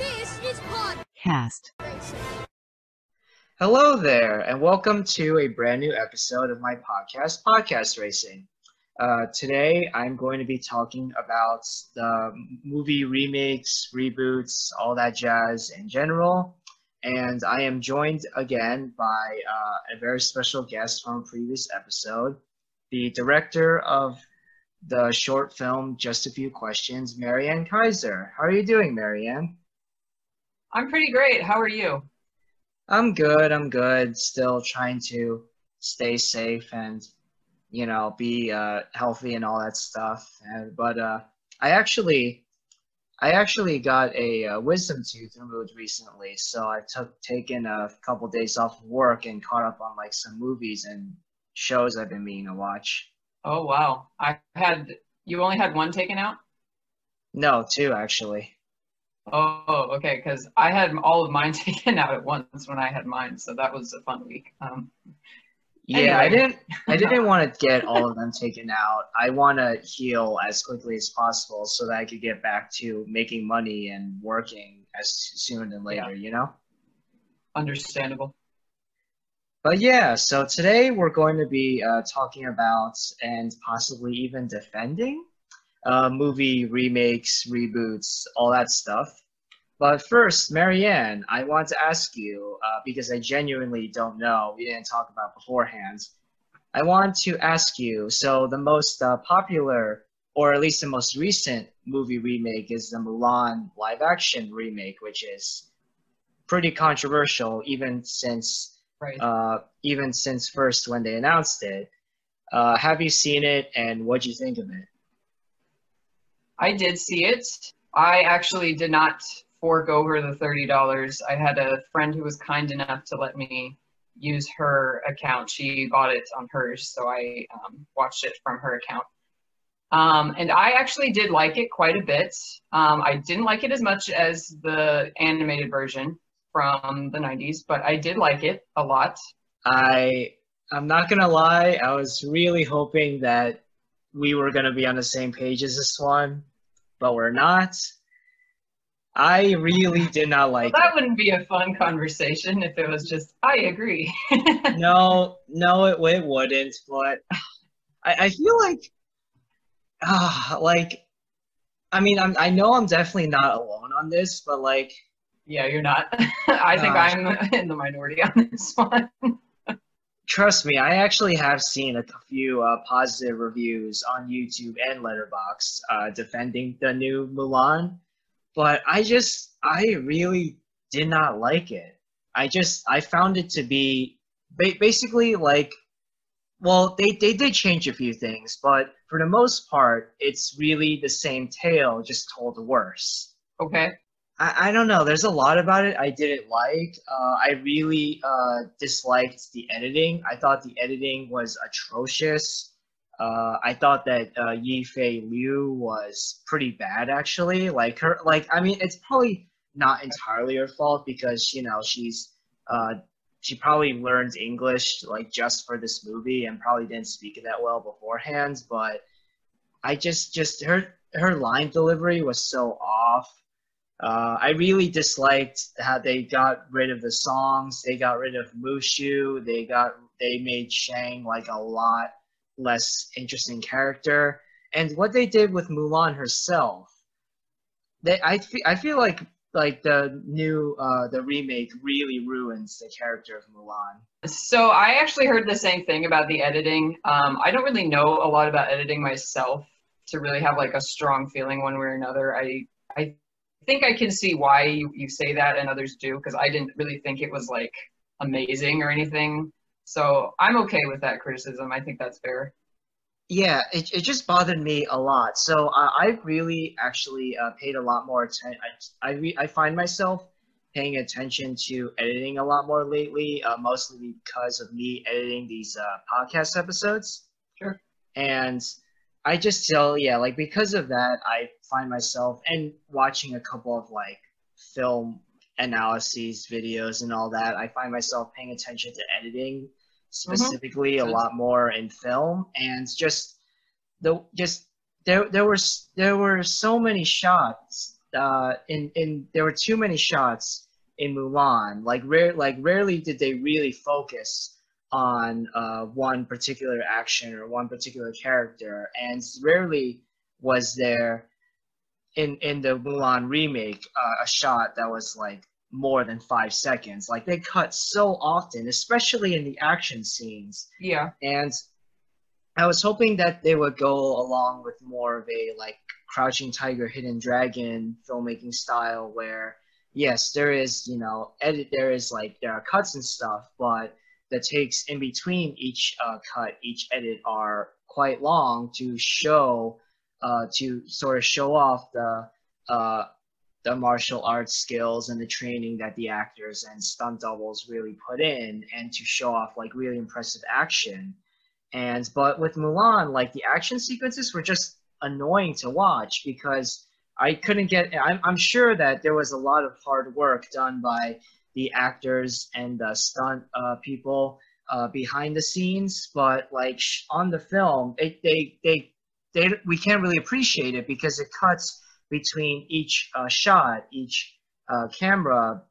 This is Pod Cast. Racing. Hello there, and welcome to a brand new episode of my podcast, Podcast Racing. Uh, today, I'm going to be talking about the movie remakes, reboots, all that jazz in general. And I am joined again by uh, a very special guest from a previous episode, the director of the short film Just a Few Questions, MaryAnn Keyser. How are you doing, MaryAnn? I'm pretty great. How are you? I'm good. I'm good. Still trying to stay safe and, you know, be uh, healthy and all that stuff. And, but uh, I actually, I actually got a, uh wisdom tooth removed recently, so I took taken a couple days off of work and caught up on like some movies and shows I've been meaning to watch. Oh wow. I had you only had one taken out? No, two actually. Oh, okay, because I had all of mine taken out at once when I had mine, so that was a fun week. Um, Yeah, I didn't. I didn't want to get all of them taken out. I want to heal as quickly as possible so that I could get back to making money and working as soon than later. You know. understandable. But yeah, so today we're going to be uh, talking about and possibly even defending uh, movie remakes, reboots, all that stuff. But first, MaryAnn, I want to ask you uh, because I genuinely don't know. We didn't talk about beforehand. I want to ask you. So the most uh, popular, or at least the most recent movie remake, is the Mulan live-action remake, which is pretty controversial, even since Right. uh, even since first when they announced it. Uh, have you seen it, and what do you think of it? I did see it. I actually did not fork over the thirty dollars. I had a friend who was kind enough to let me use her account. She bought it on hers, so I um, watched it from her account. Um, and I actually did like it quite a bit. Um, I didn't like it as much as the animated version from the 90s, but I did like it a lot. I I'm not gonna lie, I was really hoping that we were gonna be on the same page as this one, but we're not. I really did not like that it. wouldn't be a fun conversation if it was just, I agree. No, no, it, it wouldn't. But I, I feel like, ah, like, I mean, I'm, I know I'm definitely not alone on this, but like, yeah, you're not. I think. I'm in the minority on this one. Trust me, I actually have seen a few uh, positive reviews on YouTube and Letterboxd uh, defending the new Mulan, but I just, I really did not like it. I just, I found it to be ba- basically like, well, they, they did change a few things, but for the most part, it's really the same tale, just told worse. Okay. I, I don't know. There's a lot about it I didn't like. Uh, I really uh, disliked the editing. I thought the editing was atrocious. Uh, I thought that uh, Yifei Liu was pretty bad, actually. Like her, like I mean, it's probably not entirely her fault because you know she's uh, she probably learned English like just for this movie and probably didn't speak it that well beforehand. But I just just her her line delivery was so off. Uh, I really disliked how they got rid of the songs. They got rid of Mushu. They got they made Shang like a lot less interesting character. And what they did with Mulan herself, they I fe- I feel like like the new uh, the remake really ruins the character of Mulan. So I actually heard the same thing about the editing. Um, I don't really know a lot about editing myself to really have like a strong feeling one way or another. I I think I can see why you, you say that and others do because I didn't really think it was like amazing or anything. So I'm okay with that criticism. I think that's fair. Yeah, it, it just bothered me a lot. So uh, I really actually uh, paid a lot more attention. I, I, re- I find myself paying attention to editing a lot more lately, uh, mostly because of me editing these uh, podcast episodes. Sure. And I just feel, yeah, like because of that, I find myself and watching a couple of like film analyses, videos, and all that. I find myself paying attention to editing specifically a lot more in film, and just the just there there were s- there were so many shots uh, in in there were too many shots in Mulan. Like rare, like rarely did they really focus on uh, one particular action or one particular character, and rarely was there in in the Mulan remake uh, a shot that was like more than five seconds. Like they cut so often, especially in the action scenes. Yeah. And I was hoping that they would go along with more of a like Crouching Tiger, Hidden Dragon filmmaking style, where yes, there is you know edit, there is like there are cuts and stuff, but the takes in between each uh, cut, each edit are quite long to show, uh, to sort of show off the uh, the martial arts skills and the training that the actors and stunt doubles really put in, and to show off like really impressive action. And but with Mulan, like the action sequences were just annoying to watch because I couldn't get. I'm, I'm sure that there was a lot of hard work done by the actors and the stunt uh, people uh, behind the scenes, but like on the film, it, they they they we can't really appreciate it because it cuts between each uh, shot, each uh, camera,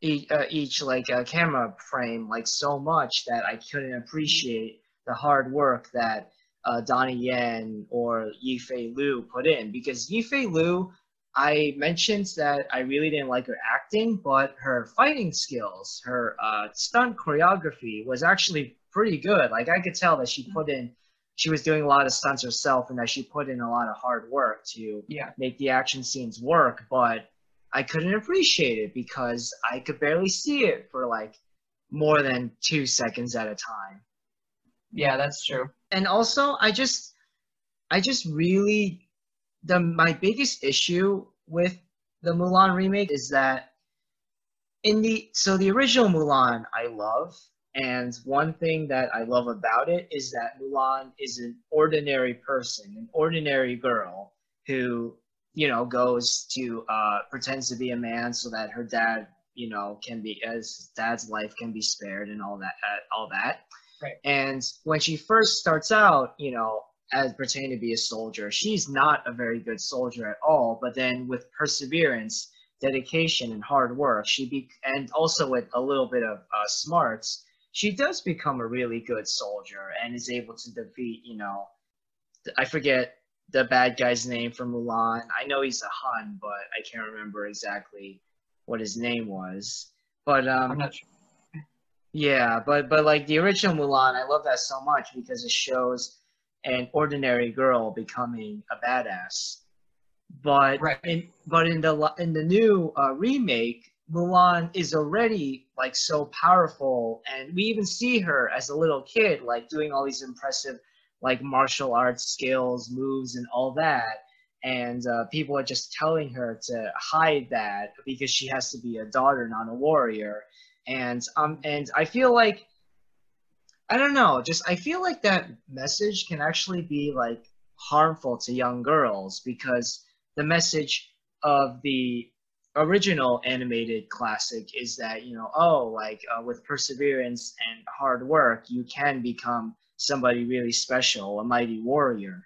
each, uh, each like uh, camera frame, like so much that I couldn't appreciate the hard work that uh, Donnie Yen or Yifei Liu put in because Yifei Liu, I mentioned that I really didn't like her acting, but her fighting skills, her uh, stunt choreography was actually pretty good. Like I could tell that she put in, she was doing a lot of stunts herself, and that she put in a lot of hard work to yeah. make the action scenes work. But I couldn't appreciate it because I could barely see it for like more than two seconds at a time. Yeah, that's true. And also, I just, I just really, the my biggest issue with the Mulan remake is that in the so the original Mulan I love, and one thing that I love about it is that Mulan is an ordinary person, an ordinary girl who you know goes to uh, pretends to be a man so that her dad you know can be as dad's life can be spared and all that uh, all that Right. and when she first starts out, you know, as pertaining to be a soldier, she's not a very good soldier at all. But then with perseverance, dedication, and hard work, she be and also with a little bit of uh, smarts, she does become a really good soldier and is able to defeat, you know, I forget the bad guy's name from Mulan. I know he's a Hun, but I can't remember exactly what his name was. But um, I'm not sure. yeah, but but like the original Mulan, I love that so much because it shows an ordinary girl becoming a badass. But Right. in but in the in the new uh, remake, Mulan is already like so powerful, and we even see her as a little kid, like doing all these impressive like martial arts skills, moves, and all that. And uh, people are just telling her to hide that because she has to be a daughter, not a warrior and um and I feel like I don't know, just I feel like that message can actually be like harmful to young girls because the message of the original animated classic is that you know oh like uh, with perseverance and hard work you can become somebody really special a mighty warrior.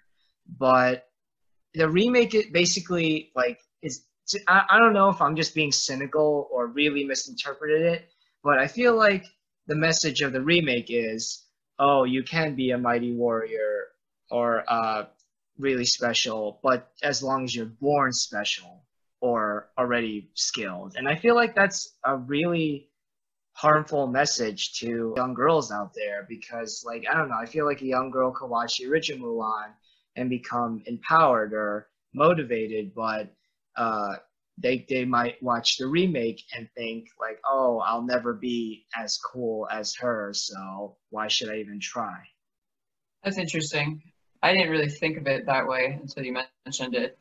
But the remake it basically like is I, I don't know if i'm just being cynical or really misinterpreted it but I feel like the message of the remake is, oh, you can be a mighty warrior or uh, really special, but as long as you're born special or already skilled. And I feel like that's a really harmful message to young girls out there because, like, I don't know, I feel like a young girl could watch the original Mulan and become empowered or motivated, but uh, they they might watch the remake and think like, oh, I'll never be as cool as her, so why should I even try? That's interesting. I didn't really think of it that way until you mentioned it.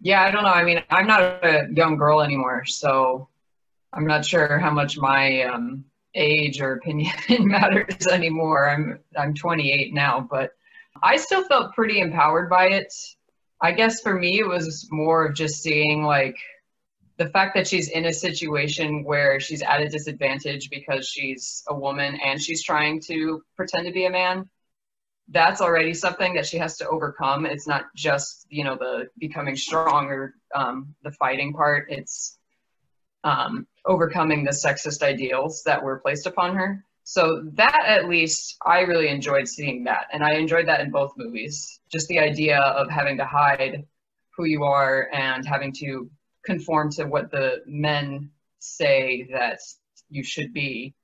Yeah, I don't know. I mean, I'm not a young girl anymore, so I'm not sure how much my um, age or opinion matters anymore. I'm I'm 28 now, but I still felt pretty empowered by it. I guess for me, it was more of just seeing like the fact that she's in a situation where she's at a disadvantage because she's a woman and she's trying to pretend to be a man. that's already something that she has to overcome. It's not just you know the becoming strong or um, the fighting part. It's um, overcoming the sexist ideals that were placed upon her. So that at least I really enjoyed seeing that, and I enjoyed that in both movies. Just the idea of having to hide who you are and having to conform to what the men say that you should be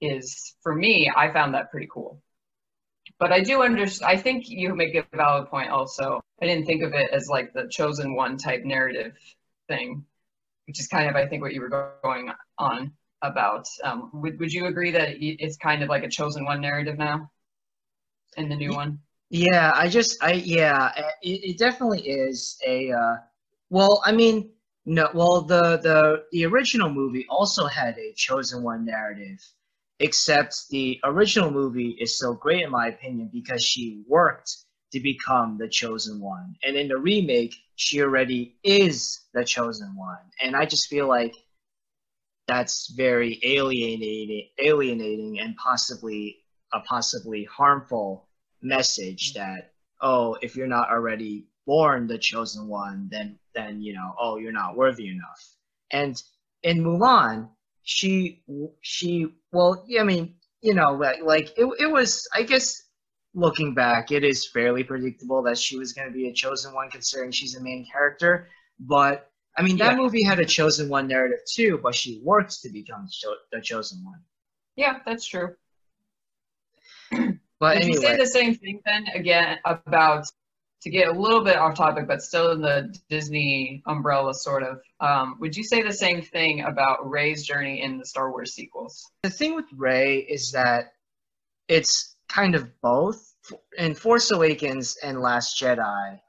is for me i found that pretty cool. But i do understand i think you make a valid point also. I didn't think of it as like the chosen one type narrative thing which is kind of i think what you were going on about um, would, would you agree that it's kind of like a chosen one narrative now in the new one? yeah i just i yeah it, it definitely is a uh, well i mean no well the the the original movie also had a chosen one narrative except the original movie is so great in my opinion because she worked to become the chosen one. And in the remake she already is the chosen one. And i just feel like that's very alienating alienating and possibly a possibly harmful message mm-hmm. that oh if you're not already born the chosen one then then you know oh you're not worthy enough. And in mulan she she well yeah, i mean you know like, like it, it was i guess looking back it is fairly predictable that she was going to be a chosen one considering she's the main character but i mean that yeah. movie had a chosen one narrative too but she worked to become the chosen one yeah that's true but Did anyway. you say the same thing then again about to get a little bit off topic, but still in the Disney umbrella, sort of. Um, would you say the same thing about Rey's journey in the Star Wars sequels? The thing with Rey is that it's kind of both. In Force Awakens and Last Jedi,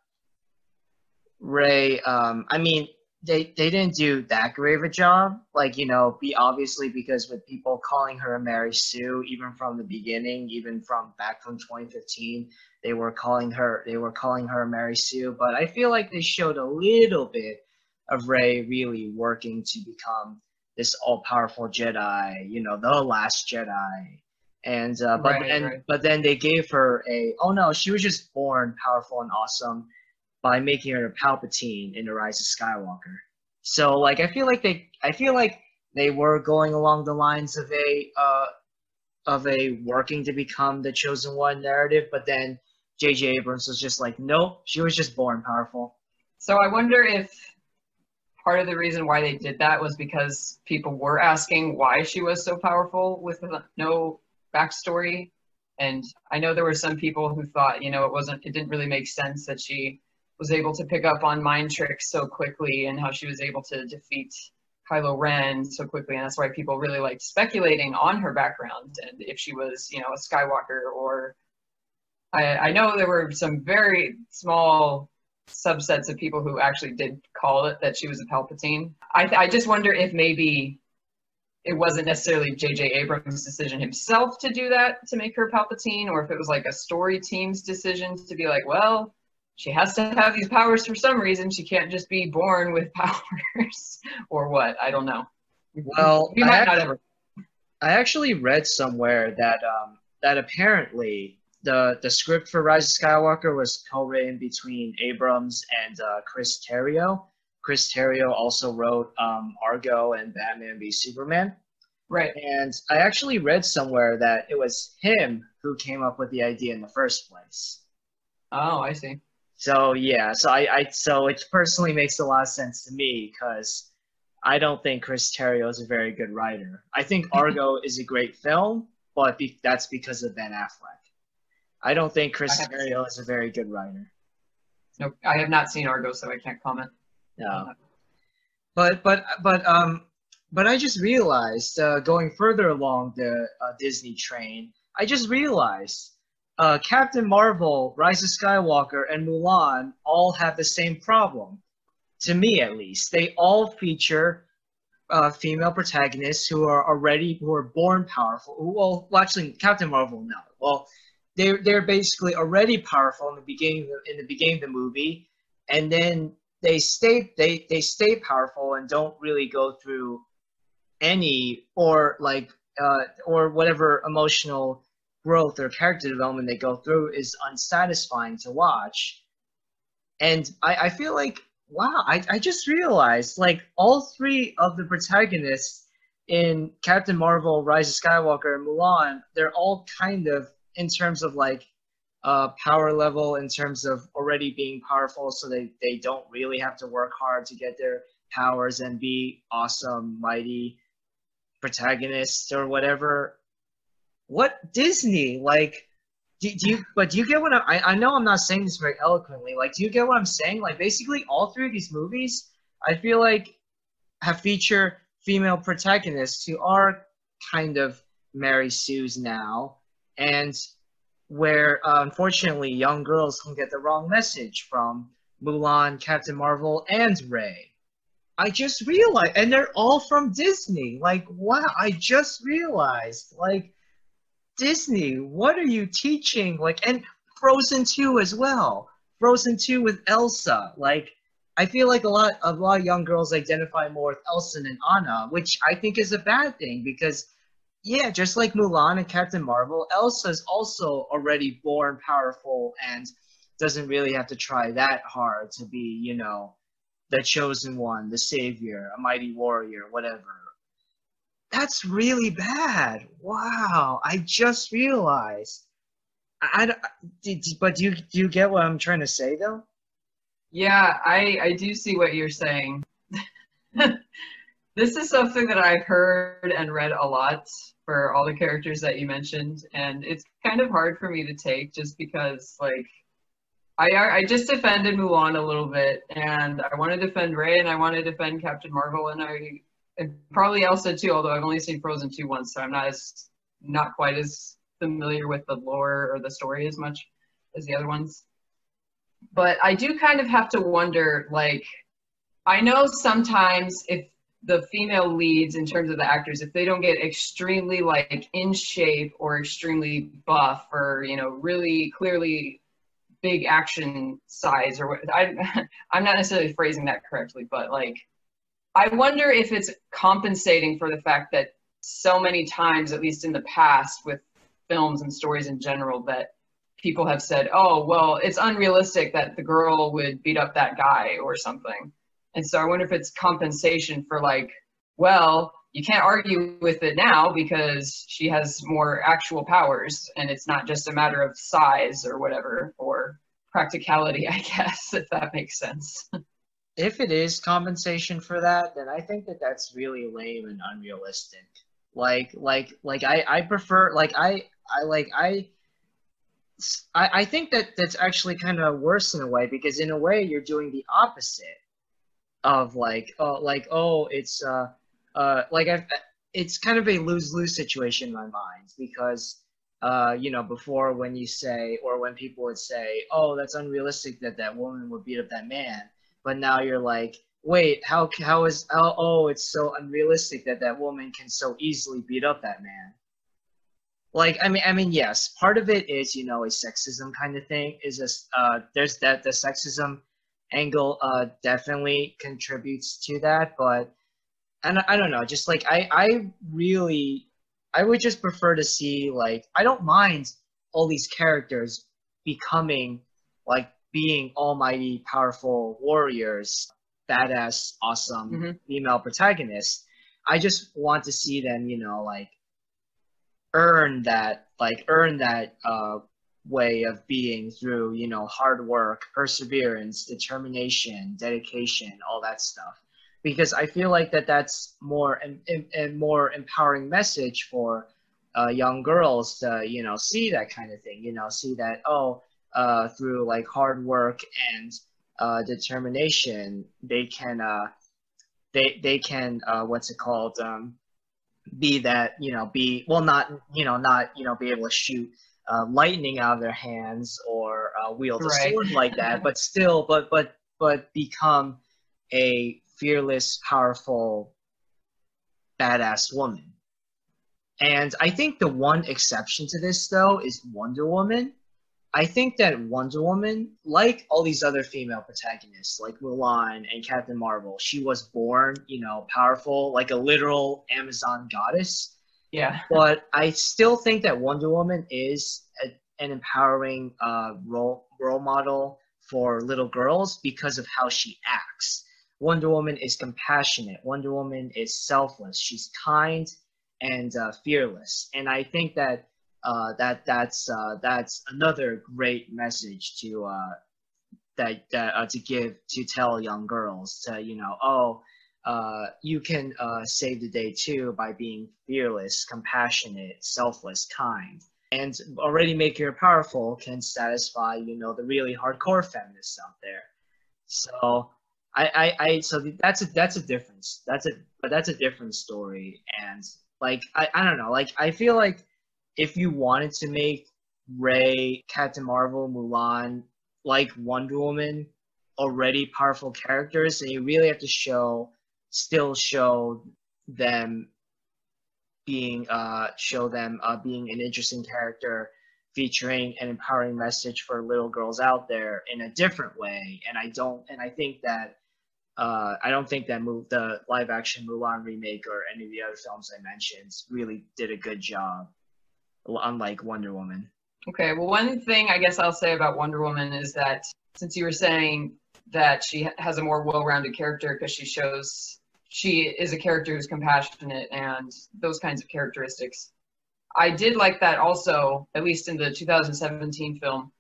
Rey, um, I mean, they they didn't do that great of a job. Like you know, be obviously because with people calling her Mary Sue, even from the beginning, even from back from 2015, they were calling her they were calling her Mary Sue, but I feel like they showed a little bit of Rey really working to become this all-powerful Jedi, you know, the last Jedi. And uh, but right, and right. but then they gave her a oh no, she was just born powerful and awesome by making her a Palpatine in the Rise of Skywalker. So like I feel like they I feel like they were going along the lines of a uh, of a working to become the chosen one narrative, but then J.J. Abrams was just like, no, she was just born powerful. So I wonder if part of the reason why they did that was because people were asking why she was so powerful with no backstory. And I know there were some people who thought, you know, it wasn't, it didn't really make sense that she was able to pick up on mind tricks so quickly and how she was able to defeat Kylo Ren so quickly. And that's why people really liked speculating on her background and if she was, you know, a Skywalker or I, I know there were some very small subsets of people who actually did call it that she was a Palpatine. I, I just wonder if maybe it wasn't necessarily J.J. Abrams' decision himself to do that to make her Palpatine, or if it was like a story team's decision to be like, well, she has to have these powers for some reason. She can't just be born with powers, or what? I don't know. Well, we might I not ever. I actually read somewhere that um, that apparently the the script for Rise of Skywalker was co-written between Abrams and uh, Chris Terrio. Chris Terrio also wrote um, Argo and Batman v Superman. Right. And I actually read somewhere that it was him who came up with the idea in the first place. Oh, I see. So yeah, so I, I so it personally makes a lot of sense to me because I don't think Chris Terrio is a very good writer. I think Argo is a great film, but be, that's because of Ben Affleck. I don't think Chris Terrio is a very good writer. Nope, I have not seen Argo, so I can't comment. No, but but but um, but I just realized uh, going further along the uh, Disney train, I just realized uh, Captain Marvel, Rise of Skywalker, and Mulan all have the same problem. To me, at least, they all feature uh, female protagonists who are already who are born powerful. Well, well, actually, Captain Marvel, no. Well, they're they're basically already powerful in the beginning in the beginning of the movie, and then they stay they they stay powerful and don't really go through any or like uh, or whatever emotional growth or character development they go through is unsatisfying to watch. And I, I feel like, wow, I, I just realized like all three of the protagonists in Captain Marvel, Rise of Skywalker, and Mulan, they're all kind of in terms of like uh, power level, in terms of already being powerful, so they, they don't really have to work hard to get their powers and be awesome, mighty protagonists or whatever. What Disney like? Do, do you but do you get what I, I I know I'm not saying this very eloquently like do you get what I'm saying like basically all three of these movies I feel like have feature female protagonists who are kind of Mary Sue's now and where uh, unfortunately young girls can get the wrong message from Mulan, Captain Marvel, and Rey. I just realized, and they're all from Disney. Like, wow, I just realized, like, Disney, what are you teaching? Like, and Frozen 2 as well. Frozen 2 with Elsa. Like, I feel like a lot a lot of young girls identify more with Elsa and Anna, which I think is a bad thing because yeah, just like Mulan and Captain Marvel, Elsa is also already born powerful and doesn't really have to try that hard to be, you know, the chosen one, the savior, a mighty warrior, whatever. That's really bad. Wow, I just realized. I, I but do you do you get what I'm trying to say though? Yeah, I I do see what you're saying. this is something that I've heard and read a lot for all the characters that you mentioned, and it's kind of hard for me to take just because like I I just defended Mulan a little bit, and I want to defend Rey, and I want to defend Captain Marvel, and I and probably Elsa too. Although I've only seen Frozen two once, so I'm not as not quite as familiar with the lore or the story as much as the other ones. But I do kind of have to wonder, like, I know sometimes if the female leads in terms of the actors if they don't get extremely like in shape or extremely buff or you know really clearly big action size or what I, i'm not necessarily phrasing that correctly but like i wonder if it's compensating for the fact that so many times at least in the past with films and stories in general that people have said oh well it's unrealistic that the girl would beat up that guy or something and so I wonder if it's compensation for like, well, you can't argue with it now because she has more actual powers and it's not just a matter of size or whatever or practicality, I guess, if that makes sense. if it is compensation for that, then I think that that's really lame and unrealistic. Like, like, like I, I prefer, like, I, I like, I, I, I think that that's actually kind of worse in a way because in a way you're doing the opposite of like oh like oh it's uh uh like I've, it's kind of a lose lose situation in my mind because uh you know before when you say or when people would say oh that's unrealistic that that woman would beat up that man but now you're like wait how how is oh, oh it's so unrealistic that that woman can so easily beat up that man like i mean i mean yes part of it is you know a sexism kind of thing is this uh there's that the sexism angle uh, definitely contributes to that. But and I don't know, just like I I really I would just prefer to see like I don't mind all these characters becoming like being almighty powerful warriors, badass, awesome mm-hmm. female protagonists. I just want to see them, you know, like earn that like earn that uh way of being through you know hard work perseverance determination dedication all that stuff because i feel like that that's more and more empowering message for uh, young girls to you know see that kind of thing you know see that oh uh, through like hard work and uh, determination they can uh, they they can uh, what's it called um, be that you know be well not you know not you know be able to shoot uh, lightning out of their hands or uh, wield a right. sword like that, but still, but but but become a fearless, powerful, badass woman. And I think the one exception to this, though, is Wonder Woman. I think that Wonder Woman, like all these other female protagonists, like Mulan and Captain Marvel, she was born, you know, powerful, like a literal Amazon goddess. Yeah. But I still think that Wonder Woman is a, an empowering uh, role role model for little girls because of how she acts. Wonder Woman is compassionate. Wonder Woman is selfless. She's kind and uh, fearless. And I think that uh, that that's uh, that's another great message to uh, that that uh, to give to tell young girls to you know oh uh, you can save the day too by being fearless, compassionate, selfless, kind. And already making her powerful can satisfy, you know, the really hardcore feminists out there. So I, I, I so that's a that's a difference. That's a but that's a different story. And like I, I don't know, like I feel like if you wanted to make Rey, Captain Marvel, Mulan, like Wonder Woman, already powerful characters, then you really have to show still show them being uh, show them uh, being an interesting character featuring an empowering message for little girls out there in a different way. And i don't and i think that uh, i don't think that move the live action mulan remake or any of the other films i mentioned really did a good job unlike wonder woman okay well one thing i guess i'll say about wonder woman is that since you were saying that she has a more well-rounded character because she shows she is a character who's compassionate and those kinds of characteristics. I did like that also, at least in the 2017 film.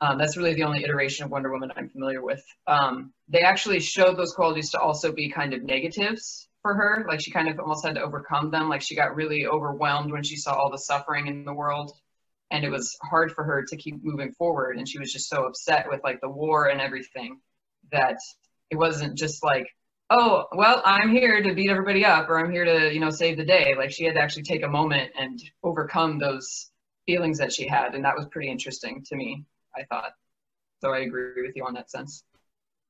Um, that's really the only iteration of Wonder Woman I'm familiar with. Um, they actually showed those qualities to also be kind of negatives for her. Like she kind of almost had to overcome them. Like she got really overwhelmed when she saw all the suffering in the world. And it was hard for her to keep moving forward. And she was just so upset with like the war and everything that it wasn't just like, oh, well, I'm here to beat everybody up or I'm here to, you know, save the day. Like she had to actually take a moment and overcome those feelings that she had. And that was pretty interesting to me, I thought. So I agree with you on that sense.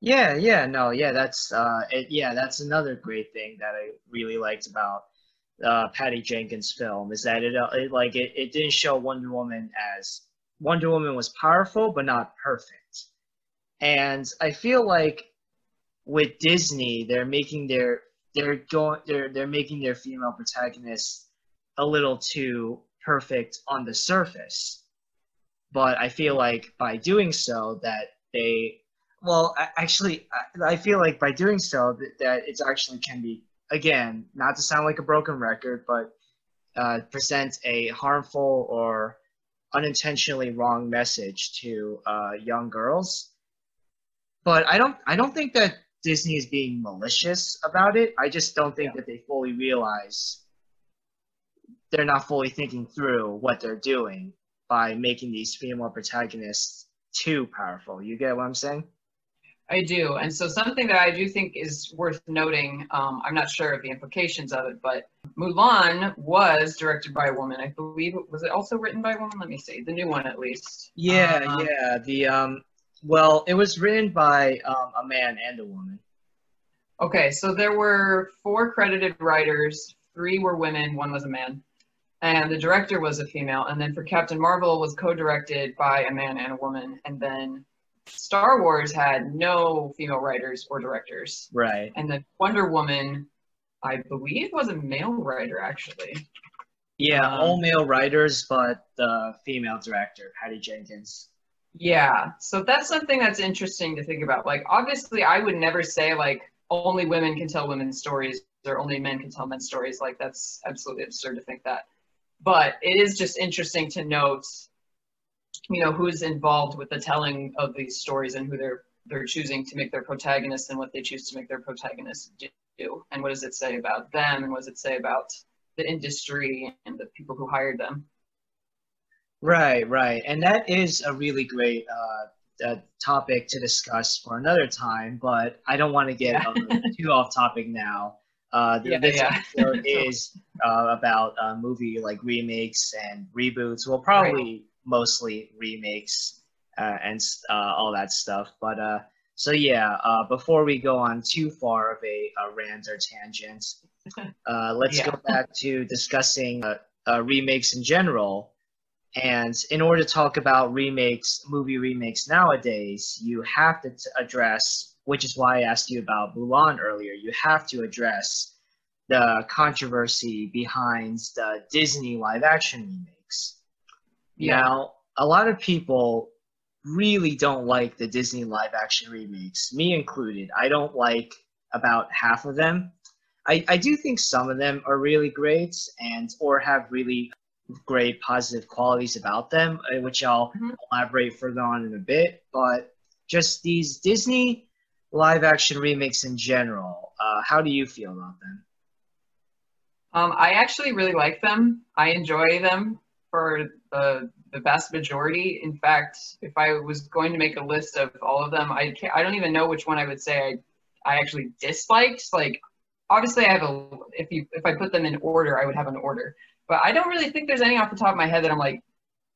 Yeah, yeah, no, yeah, that's uh it, yeah, that's another great thing that I really liked about uh Patty Jenkins film is that it, uh, it like it, it didn't show Wonder Woman as Wonder Woman was powerful but not perfect. And I feel like with Disney, they're making their they're going they're they're making their female protagonists a little too perfect on the surface. But I feel like by doing so that they well actually I feel like by doing so that, that it actually can be again not to sound like a broken record but uh, present a harmful or unintentionally wrong message to uh, young girls but i don't i don't think that Disney is being malicious about it. I just don't think yeah. that they fully realize they're not fully thinking through what they're doing by making these female protagonists too powerful. You get what I'm saying? I do. And so something that I do think is worth noting, um, I'm not sure of the implications of it, but Mulan was directed by a woman. I believe, was it also written by a woman? Let me see. The new one, at least. Yeah, um, yeah. The um, well, it was written by um, a man and a woman. Okay, so there were four credited writers. Three were women, one was a man. And the director was a female. And then for Captain Marvel was co-directed by a man and a woman. And then Star Wars had no female writers or directors. Right. And then Wonder Woman, I believe, was a male writer actually. Yeah, um, all male writers, but the female director, Patty Jenkins. Yeah, so that's something that's interesting to think about. Like, obviously, I would never say like only women can tell women's stories or only men can tell men's stories. Like, that's absolutely absurd to think that. But it is just interesting to note, you know, who's involved with the telling of these stories and who they're they're choosing to make their protagonists and what they choose to make their protagonists do. And what does it say about them and what does it say about the industry and the people who hired them? Right, right. And that is a really great uh, uh, topic to discuss for another time, but I don't want to get yeah. uh, too off topic now. Uh, yeah, this yeah. episode is uh, about uh, movie like remakes and reboots. We'll probably. Mostly remakes uh, and uh, all that stuff. But uh, so yeah, uh, before we go on too far of a, a rant or tangent, uh, let's yeah. go back to discussing uh, uh, remakes in general. And in order to talk about remakes, movie remakes nowadays, you have to t- address, which is why I asked you about Mulan earlier, you have to address the controversy behind the Disney live action remakes. Yeah. Now, a lot of people really don't like the Disney live action remakes, me included. I don't like about half of them. I, I do think some of them are really great and or have really great positive qualities about them, uh, which I'll Mhm. elaborate further on in a bit. But just these Disney live action remakes in general, uh, how do you feel about them? Um, I actually really like them. I enjoy them for the the vast majority. In fact, if I was going to make a list of all of them, I can't, I don't even know which one I would say I I actually disliked. Like, obviously, I have a if you if I put them in order, I would have an order. But I don't really think there's any off the top of my head that I'm like,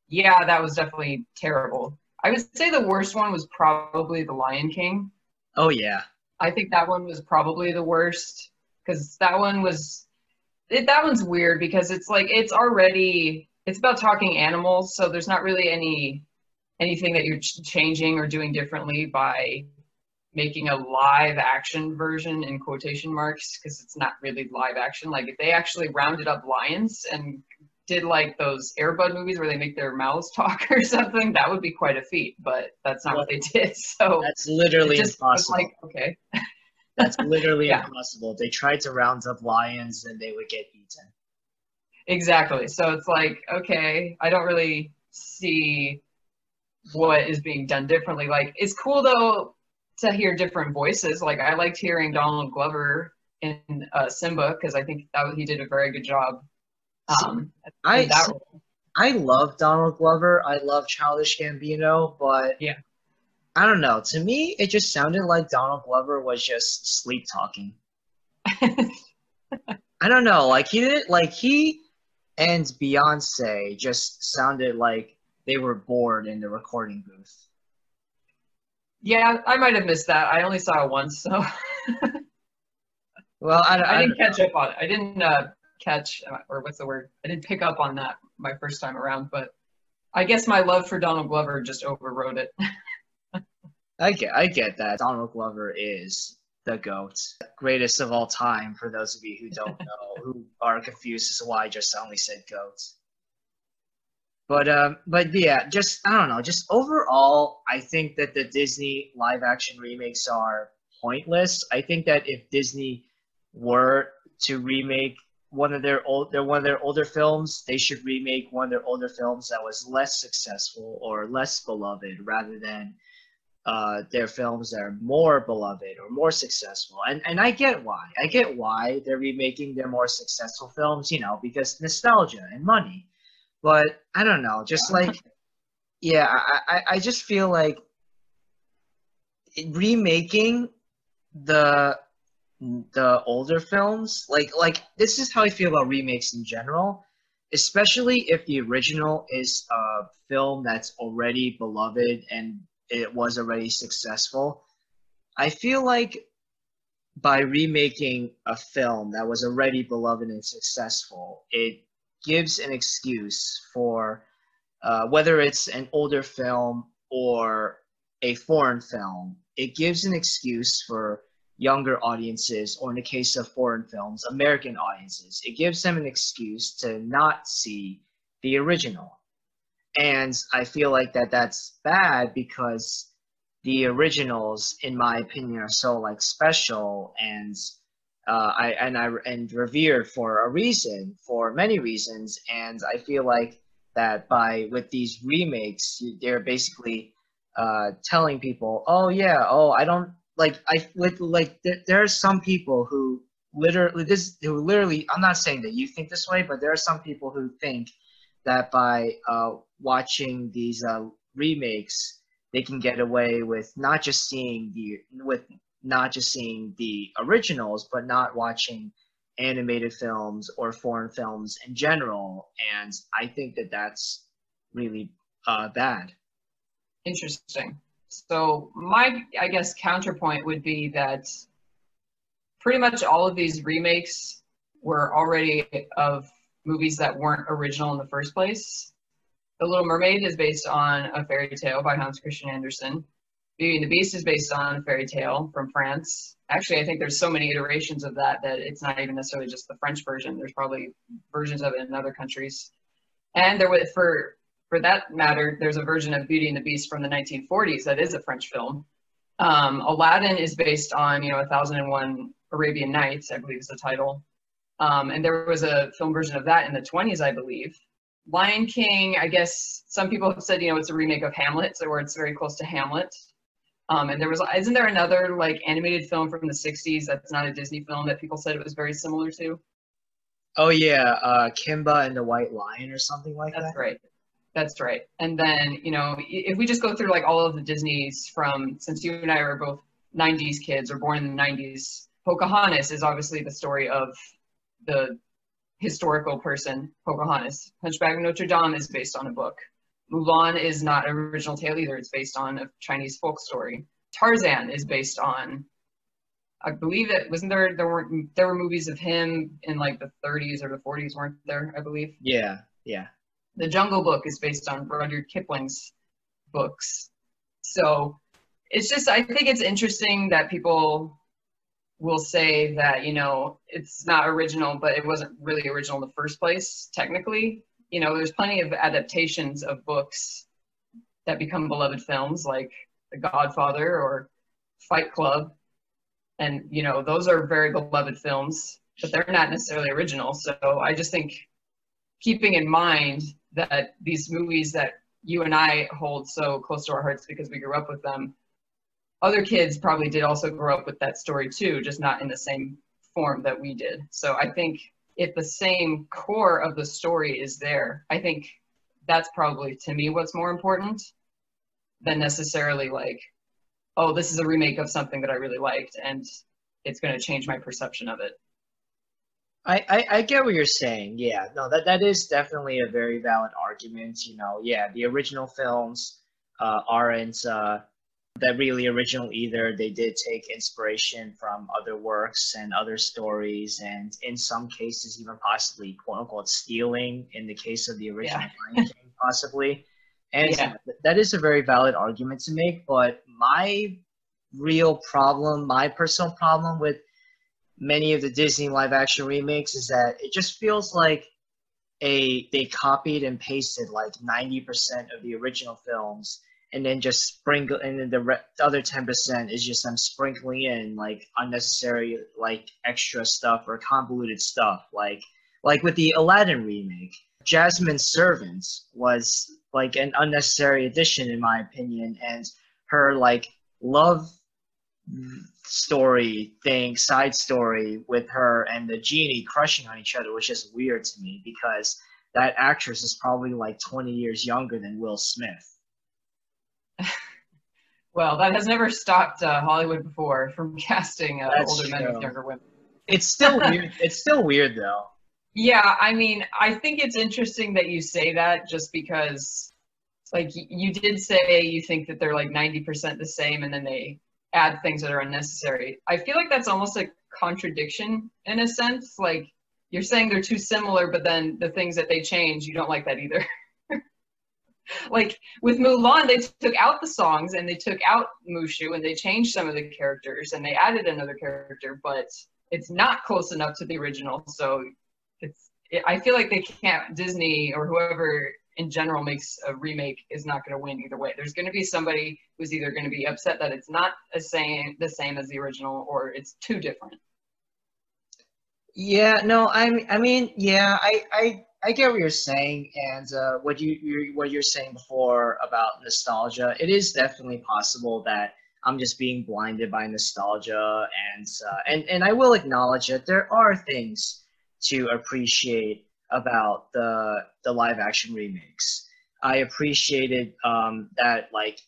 yeah, that was definitely terrible. I would say the worst one was probably The Lion King. Oh yeah, I think that one was probably the worst because that one was it, that one's weird because it's like it's already it's about talking animals, so there's not really any anything that you're ch- changing or doing differently by making a live action version in quotation marks because it's not really live action. Like if they actually rounded up lions and did like those Air Bud movies where they make their mouths talk or something, that would be quite a feat. But that's not what they did. So that's literally just impossible. like okay. That's literally Yeah. impossible. They tried to round up lions, and they would get eaten. Exactly. So it's like, okay, I don't really see what is being done differently. Like, it's cool though to hear different voices. Like, I liked hearing Donald Glover in uh, Simba because I think that he did a very good job. Um, I. I love Donald Glover. I love Childish Gambino, but Yeah. I don't know. To me, it just sounded like Donald Glover was just sleep talking. I don't know. Like he didn't like he and Beyonce just sounded like they were bored in the recording booth. yeah, I might have missed that. I only saw it once, so Well, I, I, I didn't catch up on it. I didn't uh, catch, uh, or what's the word? I didn't pick up on that my first time around, but I guess my love for Donald Glover just overrode it. I get I get that Donald Glover is the goat, greatest of all time. For those of you who don't know, who are confused as to why I just only said goat. But um, but yeah, just I don't know. Just overall, I think that the Disney live action remakes are pointless. I think that if Disney were to remake one of their old their one of their older films, they should remake one of their older films that was less successful or less beloved, rather than uh, their films that are more beloved or more successful. And and I get why. I get why they're remaking their more successful films, you know, because nostalgia and money. But I don't know, just like yeah, I, I, I just feel like remaking the the older films, like like this is how I feel about remakes in general especially if the original is a film that's already beloved and it was already successful. I feel like by remaking a film that was already beloved and successful, it gives an excuse for uh, whether it's an older film or a foreign film, it gives an excuse for younger audiences, or in the case of foreign films, American audiences. It gives them an excuse to not see the original. And I feel like that that's bad because the originals, in my opinion, are so like special and uh, I and I and revered for a reason, for many reasons. And I feel like that by with these remakes, they're basically uh, telling people, "Oh yeah, oh I don't like I with like there, there are some people who literally this who literally I'm not saying that you think this way, but there are some people who think that by uh, watching these uh, remakes, they can get away with not just seeing the with not just seeing the originals, but not watching animated films or foreign films in general. And I think that that's really uh, bad. Interesting. So my, I guess, counterpoint would be that pretty much all of these remakes were already of movies that weren't original in the first place. The Little Mermaid is based on a fairy tale by Hans Christian Andersen. Beauty and the Beast is based on a fairy tale from France. Actually, I think there's so many iterations of that that it's not even necessarily just the French version. There's probably versions of it in other countries. And there was for for that matter, there's a version of Beauty and the Beast from the 1940s that is a French film. Um, Aladdin is based on you know A Thousand and One Arabian Nights, I believe is the title. Um, and there was a film version of that in the 20s, I believe. Lion King, I guess some people have said, you know, it's a remake of Hamlet, so where it's very close to Hamlet. Um, and there was, isn't there another like animated film from the 60s that's not a Disney film that people said it was very similar to? Oh yeah, uh, Kimba and the White Lion or something like That's that. That's right. That's right. And then, you know, if we just go through like all of the Disneys from, since you and I are both 90s kids or born in the 90s, Pocahontas is obviously the story of the historical person, Pocahontas. Hunchback of Notre Dame is based on a book. Mulan is not an original tale either. It's based on a Chinese folk story. Tarzan is based on, I believe it wasn't there. There were there were movies of him in like the 30s or the 40s, weren't there? I believe. Yeah, yeah. The Jungle Book is based on Rudyard Kipling's books. So it's just I think it's interesting that people will say that you know it's not original, but it wasn't really original in the first place. Technically, you know, there's plenty of adaptations of books that become beloved films, like The Godfather or Fight Club, and you know those are very beloved films, but they're not necessarily original. So I just think keeping in mind that these movies that you and I hold so close to our hearts because we grew up with them, other kids probably did also grow up with that story too, just not in the same form that we did. So I think if the same core of the story is there, I think that's probably to me what's more important than necessarily like, oh, this is a remake of something that I really liked and it's going to change my perception of it. I, I, I get what you're saying. Yeah, no, that, that is definitely a very valid argument. You know, yeah, the original films uh, aren't uh, that really original either. They did take inspiration from other works and other stories, and in some cases, even possibly quote unquote stealing. In the case of the original Yeah. King, possibly, and Yeah. that is a very valid argument to make. But my real problem, my personal problem with many of the Disney live action remakes is that it just feels like a they copied and pasted like 90% of the original films and then just sprinkle and then the, re- the other 10% is just i'm sprinkling in like unnecessary like extra stuff or convoluted stuff like like with the Aladdin remake Jasmine's servants was like an unnecessary addition in my opinion and her like love story thing, side story with her and the genie crushing on each other was just weird to me because that actress is probably like 20 years younger than Will Smith. Well, that has never stopped uh, Hollywood before from casting uh, older men with younger women. It's still weird. It's still weird though. Yeah, I mean, I think it's interesting that you say that just because, like, you did say you think that they're like 90% the same and then they add things that are unnecessary. I feel like that's almost a contradiction in a sense. Like, you're saying they're too similar, but then the things that they change, you don't like that either. Like, with Mulan, they took out the songs and they took out Mushu and they changed some of the characters and they added another character, but it's not close enough to the original. So it's it, I feel like they can't Disney or whoever in general makes a remake is not going to win either way. There's going to be somebody who's either going to be upset that it's not the same the same as the original or it's too different. Yeah, no, I I mean, yeah, I I I get what you're saying, and uh, what you you what you're saying before about nostalgia. It is definitely possible that I'm just being blinded by nostalgia, and uh, and and I will acknowledge that there are things to appreciate about the the live action remakes. I appreciated um, that like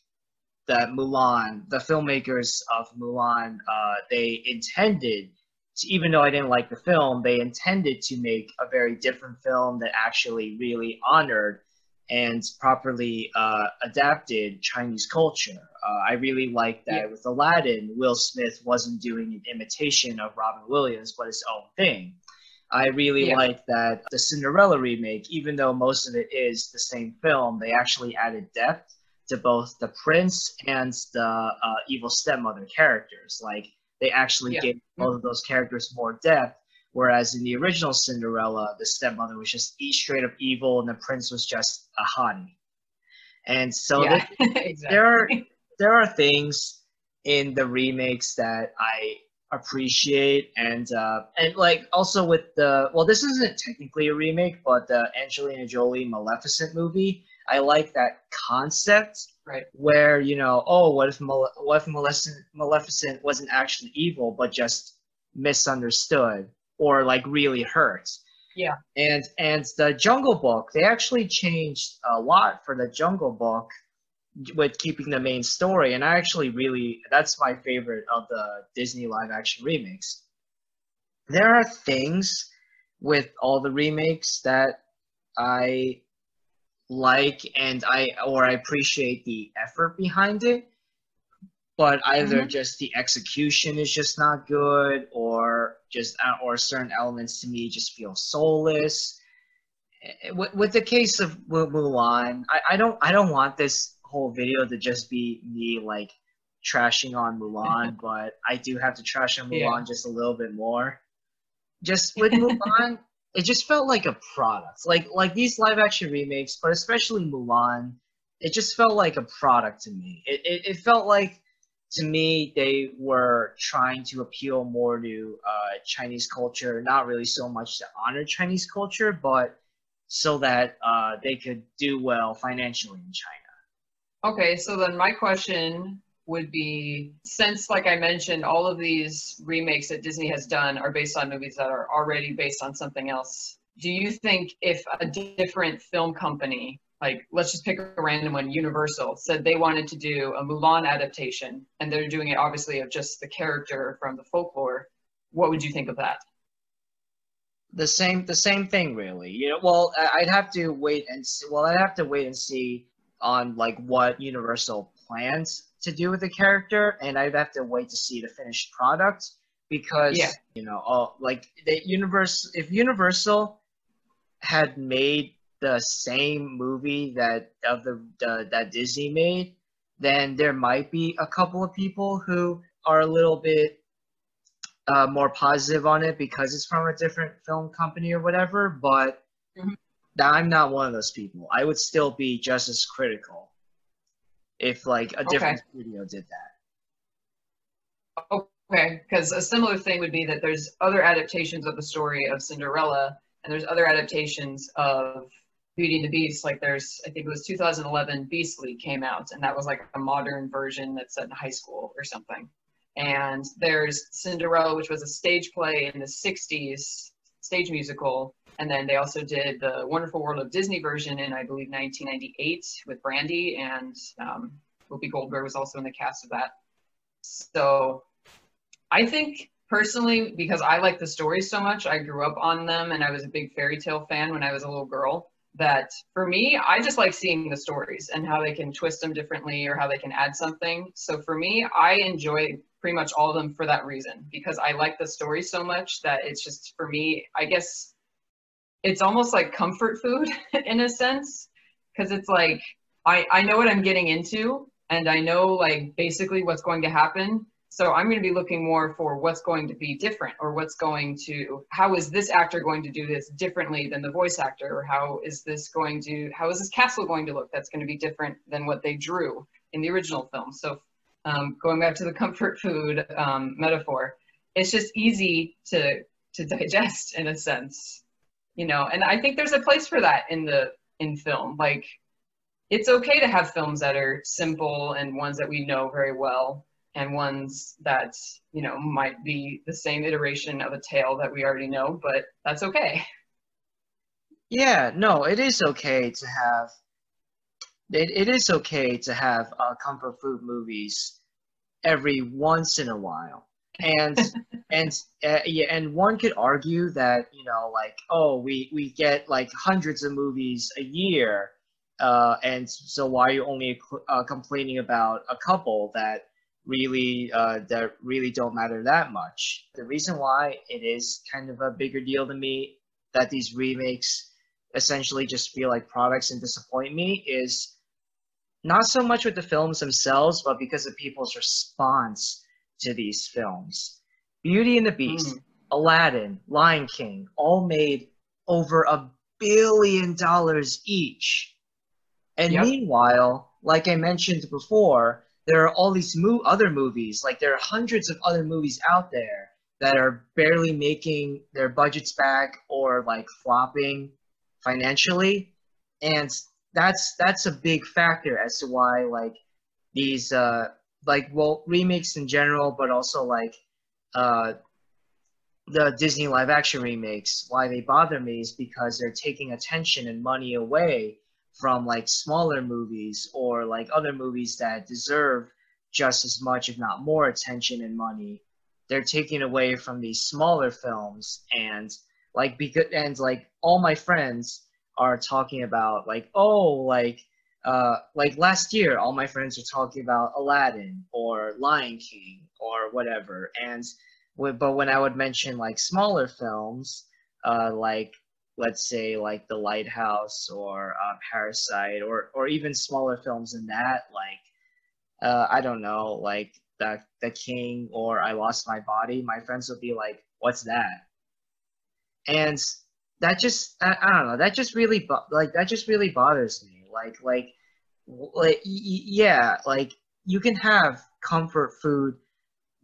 that Mulan, the filmmakers of Mulan, uh, they intended even though I didn't like the film, they intended to make a very different film that actually really honored and properly uh, adapted Chinese culture. Uh, I really like that Yeah. with Aladdin, Will Smith wasn't doing an imitation of Robin Williams, but his own thing. I really Yeah. like that the Cinderella remake, even though most of it is the same film, they actually added depth to both the prince and the uh, evil stepmother characters. Like they actually Yeah. gave both of those characters more depth. Whereas in the original Cinderella, the stepmother was just straight up evil, and the prince was just a hottie. And so yeah, exactly. there are there are things in the remakes that I appreciate and uh, and like also with the well this isn't technically a remake but the Angelina Jolie Maleficent movie I like that concept Right. where you know oh what if Male- what if Maleficent Maleficent wasn't actually evil but just misunderstood or like really hurt Yeah. and and the Jungle Book they actually changed a lot for the Jungle Book with keeping the main story and i actually really that's my favorite of the disney live action remakes there are things with all the remakes that i like and i or i appreciate the effort behind it but either Mhm. just the execution is just not good or just uh, or certain elements to me just feel soulless Eh, with, with the case of Mu- Mulan, I, I don't I don't want this whole video to just be me like trashing on Mulan, but I do have to trash on Mulan Yeah. just a little bit more. Just with Mulan, it just felt like a product. Like like these live action remakes, but especially Mulan, it just felt like a product to me. It it, it felt like to me they were trying to appeal more to uh, Chinese culture, not really so much to honor Chinese culture, but so that uh, they could do well financially in China. Okay, so then my question would be since, like I mentioned, all of these remakes that Disney has done are based on movies that are already based on something else, do you think if a different film company, like let's just pick a random one, Universal, said they wanted to do a Mulan adaptation and they're doing it obviously of just the character from the folklore, what would you think of that? The same, the same thing, really. You know, well, I'd have to wait and see. Well, I'd have to wait and see on like what Universal plans to do with the character, and I'd have to wait to see the finished product because Yeah. you know, all like the universe. If Universal had made the same movie that of the, the that Disney made, then there might be a couple of people who are a little bit uh, more positive on it because it's from a different film company or whatever. But Mhm. I'm not one of those people. I would still be just as critical if like a different studio did that. Okay, because a similar thing would be that there's other adaptations of the story of Cinderella, and there's other adaptations of Beauty and the Beast. Like there's, I think it was 2011, Beastly came out, and that was like a modern version that's set in high school or something. And there's Cinderella, which was a stage play in the 60s, stage musical, and then they also did the Wonderful World of Disney version in, I believe, 1998 with Brandy, and um, Whoopi Goldberg was also in the cast of that. So I think personally, because I like the stories so much, I grew up on them and I was a big fairy tale fan when I was a little girl. That for me, I just like seeing the stories and how they can twist them differently or how they can add something. So for me, I enjoy pretty much all of them for that reason because I like the story so much that it's just for me, I guess it's almost like comfort food in a sense because it's like I, I know what I'm getting into and I know like basically what's going to happen. So I'm going to be looking more for what's going to be different or what's going to how is this actor going to do this differently than the voice actor or how is this going to how is this castle going to look that's going to be different than what they drew in the original film. So um, going back to the comfort food um, metaphor, it's just easy to to digest in a sense, you know. And I think there's a place for that in the in film. Like it's okay to have films that are simple and ones that we know very well and ones that you know might be the same iteration of a tale that we already know but that's okay Yeah, no, it is okay to have. It, it is okay to have uh, comfort food movies every once in a while, and and uh, yeah, and one could argue that you know, like, oh, we we get like hundreds of movies a year, uh, and so why are you only uh, complaining about a couple that really uh, that really don't matter that much? The reason why it is kind of a bigger deal to me that these remakes essentially just feel like products and disappoint me is not so much with the films themselves, but because of people's response to these films. Beauty and the Beast, mm. Aladdin, Lion King, all made over a billion dollars each. And yep. meanwhile, like I mentioned before, there are all these mo- other movies, like there are hundreds of other movies out there that are barely making their budgets back or like flopping financially. And that's that's a big factor as to why like these uh like well remakes in general, but also like uh the Disney live action remakes, why they bother me is because they're taking attention and money away from like smaller movies or like other movies that deserve just as much, if not more, attention and money. They're taking away from these smaller films and like because and like all my friends are talking about like oh like uh like last year all my friends were talking about Aladdin or Lion King or whatever. And but when I would mention like smaller films uh like let's say like The Lighthouse or uh, Parasite or or even smaller films than that like uh I don't know like the the King or I Lost My Body my friends would be like what's that? And that just I, I don't know that just really like that just really bothers me like like like yeah like you can have comfort food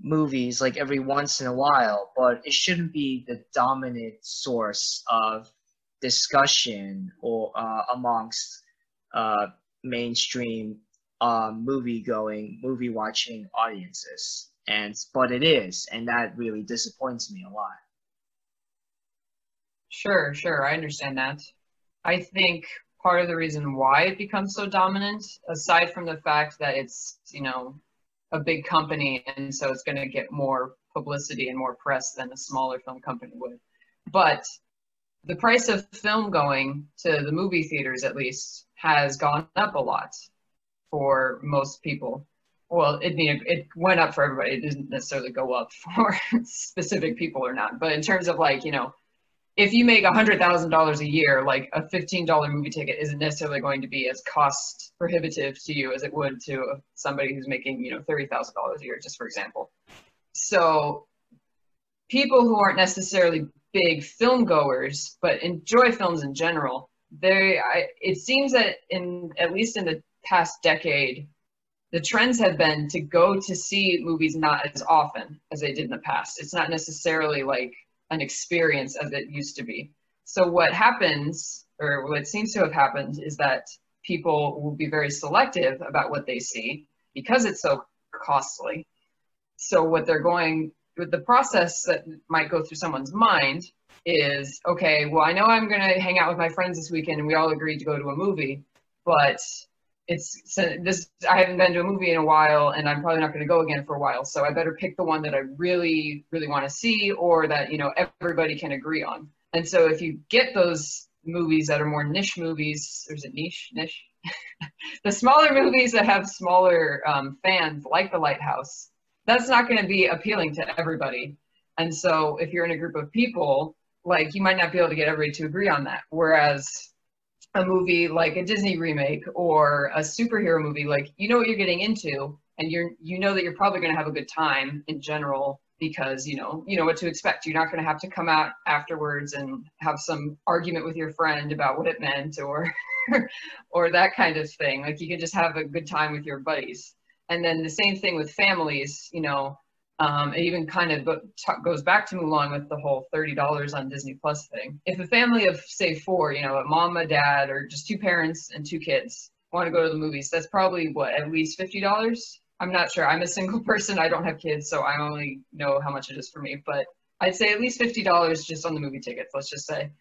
movies like every once in a while but it shouldn't be the dominant source of discussion or uh, amongst uh, mainstream uh, movie going movie watching audiences and but it is and that really disappoints me a lot Sure, sure. I understand that. I think part of the reason why it becomes so dominant, aside from the fact that it's, you know, a big company and so it's going to get more publicity and more press than a smaller film company would. But the price of film going to the movie theaters, at least, has gone up a lot for most people. Well, it it went up for everybody. It didn't necessarily go up for specific people or not. But in terms of like, you know, if you make $100,000 a year, like a $15 movie ticket isn't necessarily going to be as cost prohibitive to you as it would to somebody who's making, you know, $30,000 a year, just for example. So people who aren't necessarily big film goers, but enjoy films in general, they, I, it seems that in, at least in the past decade, the trends have been to go to see movies not as often as they did in the past. It's not necessarily like an experience as it used to be. So what happens, or what seems to have happened, is that people will be very selective about what they see because it's so costly. So what they're going with the process that might go through someone's mind is okay, well, I know I'm going to hang out with my friends this weekend and we all agreed to go to a movie, but it's this I haven't been to a movie in a while and I'm probably not going to go again for a while. So I better pick the one that I really, really want to see or that, you know, everybody can agree on. And so if you get those movies that are more niche movies, is it niche? Niche? the smaller movies that have smaller um, fans like The Lighthouse, that's not going to be appealing to everybody. And so if you're in a group of people, like you might not be able to get everybody to agree on that. Whereas a movie like a Disney remake or a superhero movie, like you know what you're getting into, and you're you know that you're probably going to have a good time in general because you know you know what to expect. You're not going to have to come out afterwards and have some argument with your friend about what it meant or or that kind of thing. Like you can just have a good time with your buddies. And then the same thing with families. You know, um, it even kind of goes back to Mulan with the whole $30 on Disney Plus thing. If a family of, say, four, you know, a mom, a dad, or just two parents and two kids want to go to the movies, that's probably what, at least $50? I'm not sure. I'm a single person. I don't have kids, so I only know how much it is for me. But I'd say at least $50 just on the movie tickets, let's just say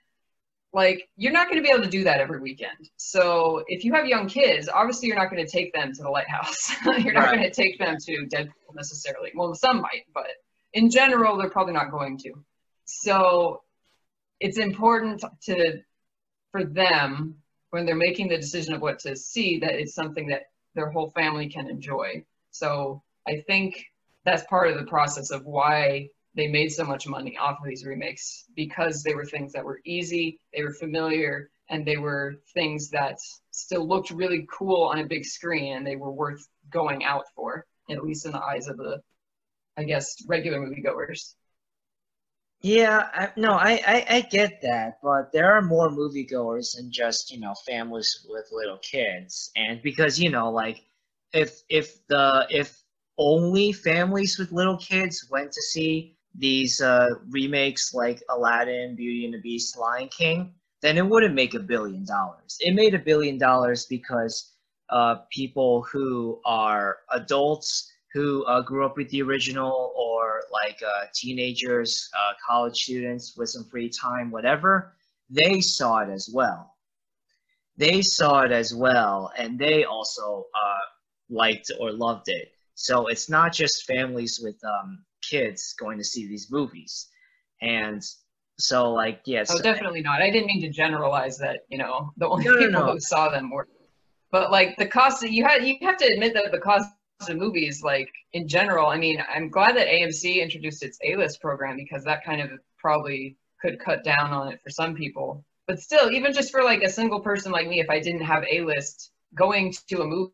like you're not going to be able to do that every weekend. So if you have young kids obviously you're not going to take them to the lighthouse. You're not right. going to take them to deadpool necessarily. Well some might but in general they're probably not going to. So it's important to for them when they're making the decision of what to see that it's something that their whole family can enjoy. So i think that's part of the process of why they made so much money off of these remakes because they were things that were easy, they were familiar, and they were things that still looked really cool on a big screen and they were worth going out for, at least in the eyes of the, I guess, regular moviegoers. Yeah, I, no, I, I, I get that, but there are more moviegoers than just you know families with little kids, and because you know like if if the if only families with little kids went to see these uh, remakes like Aladdin, Beauty and the Beast, Lion King, then it wouldn't make a billion dollars. It made a billion dollars because uh, people who are adults who uh, grew up with the original or like uh, teenagers, uh, college students with some free time, whatever, they saw it as well. They saw it as well, and they also uh, liked or loved it. So it's not just families with um, kids going to see these movies. And so, like, yes. Oh, definitely not. I didn't mean to generalize that. You know, the only no, people no, no. who saw them were. But like the cost, you had you have to admit that the cost of movies, like in general, I mean, I'm glad that AMC introduced its A-list program because that kind of probably could cut down on it for some people. But still, even just for like a single person like me, if I didn't have A-list, going to a movie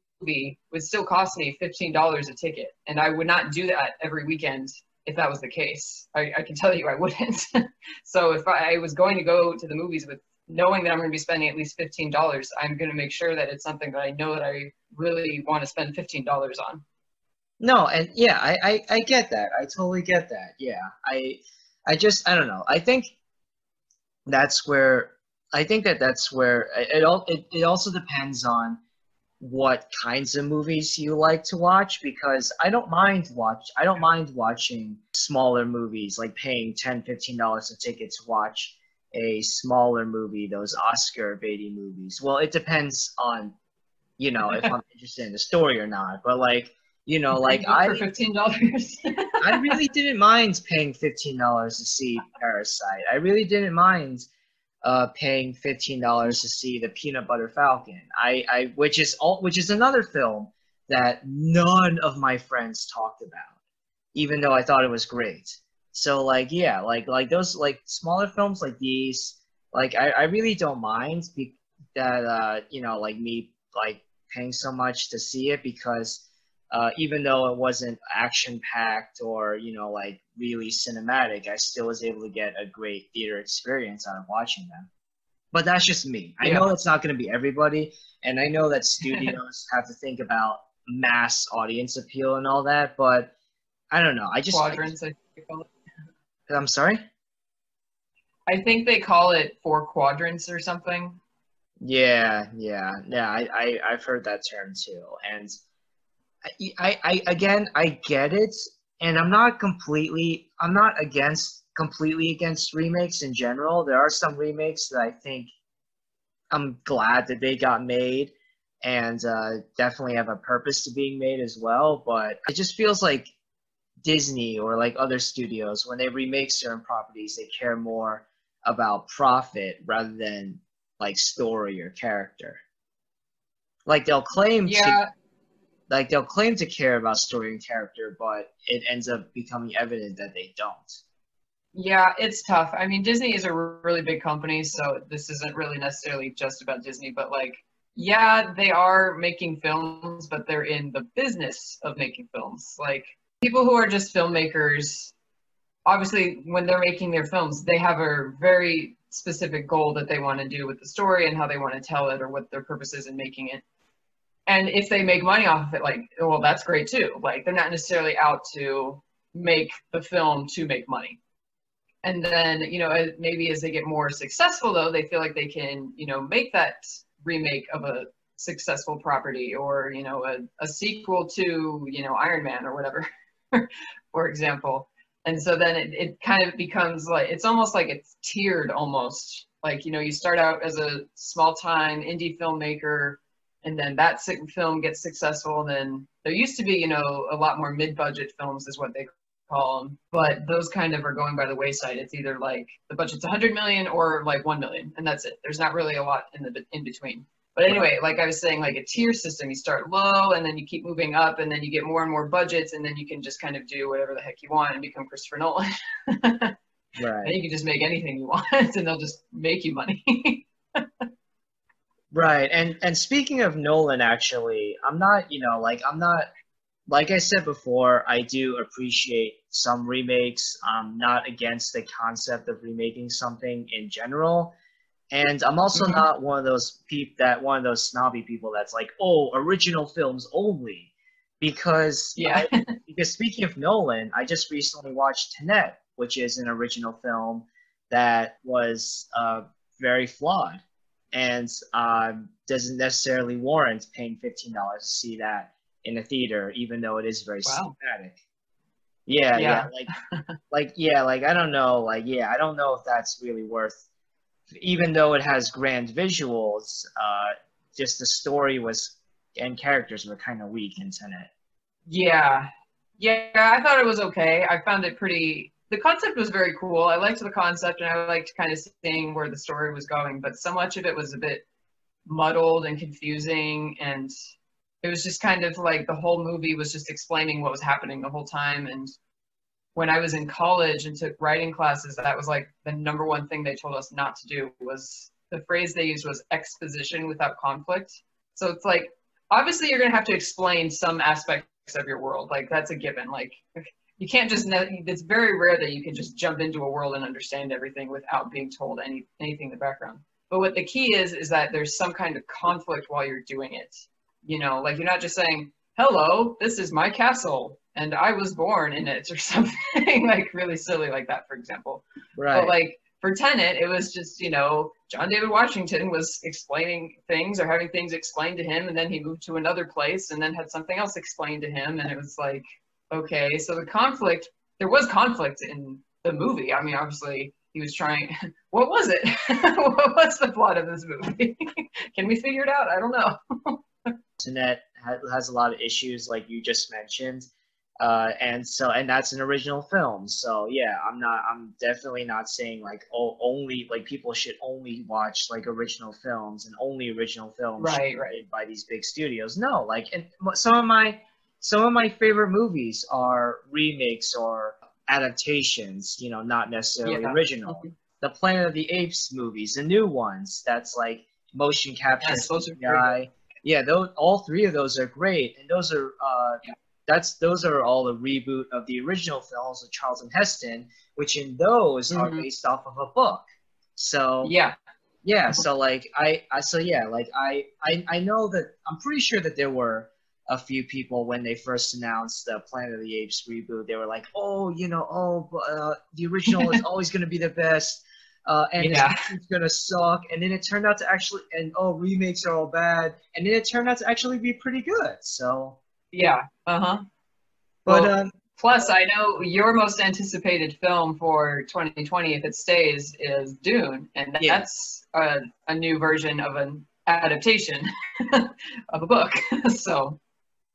would still cost me $15 a ticket. And I would not do that every weekend if that was the case. I, I can tell you I wouldn't. so if I, was going to go to the movies with knowing that I'm going to be spending at least $15, I'm going to make sure that it's something that I know that I really want to spend $15 on. No, and yeah, I, I, I get that. I totally get that. Yeah. I, I just, I don't know. I think that's where, I think that that's where it all, it, it also depends on what kinds of movies you like to watch because I don't mind watch I don't mind watching smaller movies like paying 10 15 dollars a ticket to watch a smaller movie those Oscar baity movies. Well it depends on you know if I'm interested in the story or not but like you know like I for fifteen dollars. I really didn't mind paying fifteen dollars to see Parasite. I really didn't mind uh, paying fifteen dollars to see the Peanut Butter Falcon. I, I which is all which is another film that none of my friends talked about, even though I thought it was great. So like yeah, like like those like smaller films like these, like I, I really don't mind be- that uh you know like me like paying so much to see it because uh, even though it wasn't action packed or you know like really cinematic, I still was able to get a great theater experience out of watching them. But that's just me. I know it's not going to be everybody, and I know that studios have to think about mass audience appeal and all that. But I don't know. I just quadrants. I, I'm sorry. I think they call it four quadrants or something. Yeah, yeah, yeah. I, I I've heard that term too, and I, I again I get it, and I'm not completely I'm not against completely against remakes in general. There are some remakes that I think I'm glad that they got made and uh, definitely have a purpose to being made as well. But it just feels like Disney or like other studios when they remake certain properties, they care more about profit rather than like story or character. Like they'll claim yeah. to like they'll claim to care about story and character, but it ends up becoming evident that they don't. Yeah, it's tough. I mean, Disney is a really big company, so this isn't really necessarily just about Disney, but like, yeah, they are making films, but they're in the business of making films. Like, people who are just filmmakers, obviously, when they're making their films, they have a very specific goal that they want to do with the story and how they want to tell it or what their purpose is in making it and if they make money off of it like well that's great too. Like they're not necessarily out to make the film to make money. And then you know maybe as they get more successful though they feel like they can you know make that remake of a successful property or you know a, a sequel to you know iron man or whatever for example. And so then it, it kind of becomes like it's almost like it's tiered almost. Like you know you start out as a small time indie filmmaker and then that film gets successful, then there used to be, you know, a lot more mid-budget films is what they call them, but those kind of are going by the wayside. It's either like the budget's 100 million or like 1 million, and that's it. There's not really a lot in the in between. But anyway, like I was saying, like a tier system, you start low and then you keep moving up and then you get more and more budgets and then you can just kind of do whatever the heck you want and become Christopher Nolan. right. And you can just make anything you want and they'll just make you money. Right, and and speaking of Nolan, actually, I'm not, you know, like I'm not, like I said before, I do appreciate some remakes. I'm not against the concept of remaking something in general, and I'm also Mhm. not one of those peop that one of those snobby people that's like, oh, original films only, because Yeah. I- because speaking of Nolan, I just recently watched Tenet, which is an original film that was uh, very flawed and um, doesn't necessarily warrant paying fifteen dollars to see that in a theater, even though it is very Wow. cinematic. Yeah, yeah, Yeah. like, like, yeah, like I don't know, like, yeah, I don't know if that's really worth. Even though it has grand visuals, uh, just the story was and characters were kind of weak in Tenet. Yeah. Yeah, I thought it was okay. I found it pretty the concept was very cool. I liked the concept and I liked kind of seeing where the story was going, but so much of it was a bit muddled and confusing and it was just kind of like the whole movie was just explaining what was happening the whole time and when I was in college and took writing classes, that was like the number one thing they told us not to do was the phrase they used was exposition without conflict. So it's like obviously you're to have to explain some aspects of your world like that's a given like you can't just know it's very rare that you can just jump into a world and understand everything without being told any anything in the background but what the key is is that there's some kind of conflict while you're doing it you know like you're not just saying hello this is my castle and i was born in it or something like really silly like that for example Right. but like for Tenet it was just, you know, John David Washington was explaining things or having things explained to him, and then he moved to another place and then had something else explained to him. And it was like, okay, so the conflict, there was conflict in the movie. I mean, obviously, he was trying, what was it? what was the plot of this movie? Can we figure it out? I don't know. Ha- has a lot of issues, like you just mentioned, uh, and so and that's an original film. So yeah, I'm not. I'm definitely not saying like oh only like people should only watch like original films and only original films Right, right. by these big studios. No, like and some of my some of my favorite movies are remakes or adaptations. You know, not necessarily Yeah. original. The Planet of the Apes movies, the new ones. That's like motion capture Yes, are. Yeah, those all three of those are great, and those are uh, Yeah. that's those are all a reboot of the original films of Charlton Heston, which in those are Mhm. based off of a book. So Yeah. yeah, so like I, I so yeah, like I, I I know that I'm pretty sure that there were a few people when they first announced the Planet of the Apes reboot, they were like, oh, you know, oh, uh, the original is always going to be the best, uh, and Yeah. it's going to suck, and then it turned out to actually, and oh, remakes are all bad, and then it turned out to actually be pretty good. So, Yeah. Uh huh. but Well, um, Plus, I know your most anticipated film for 2020, if it stays, is Dune, and Yeah. that's a, a new version of an adaptation of a book. so,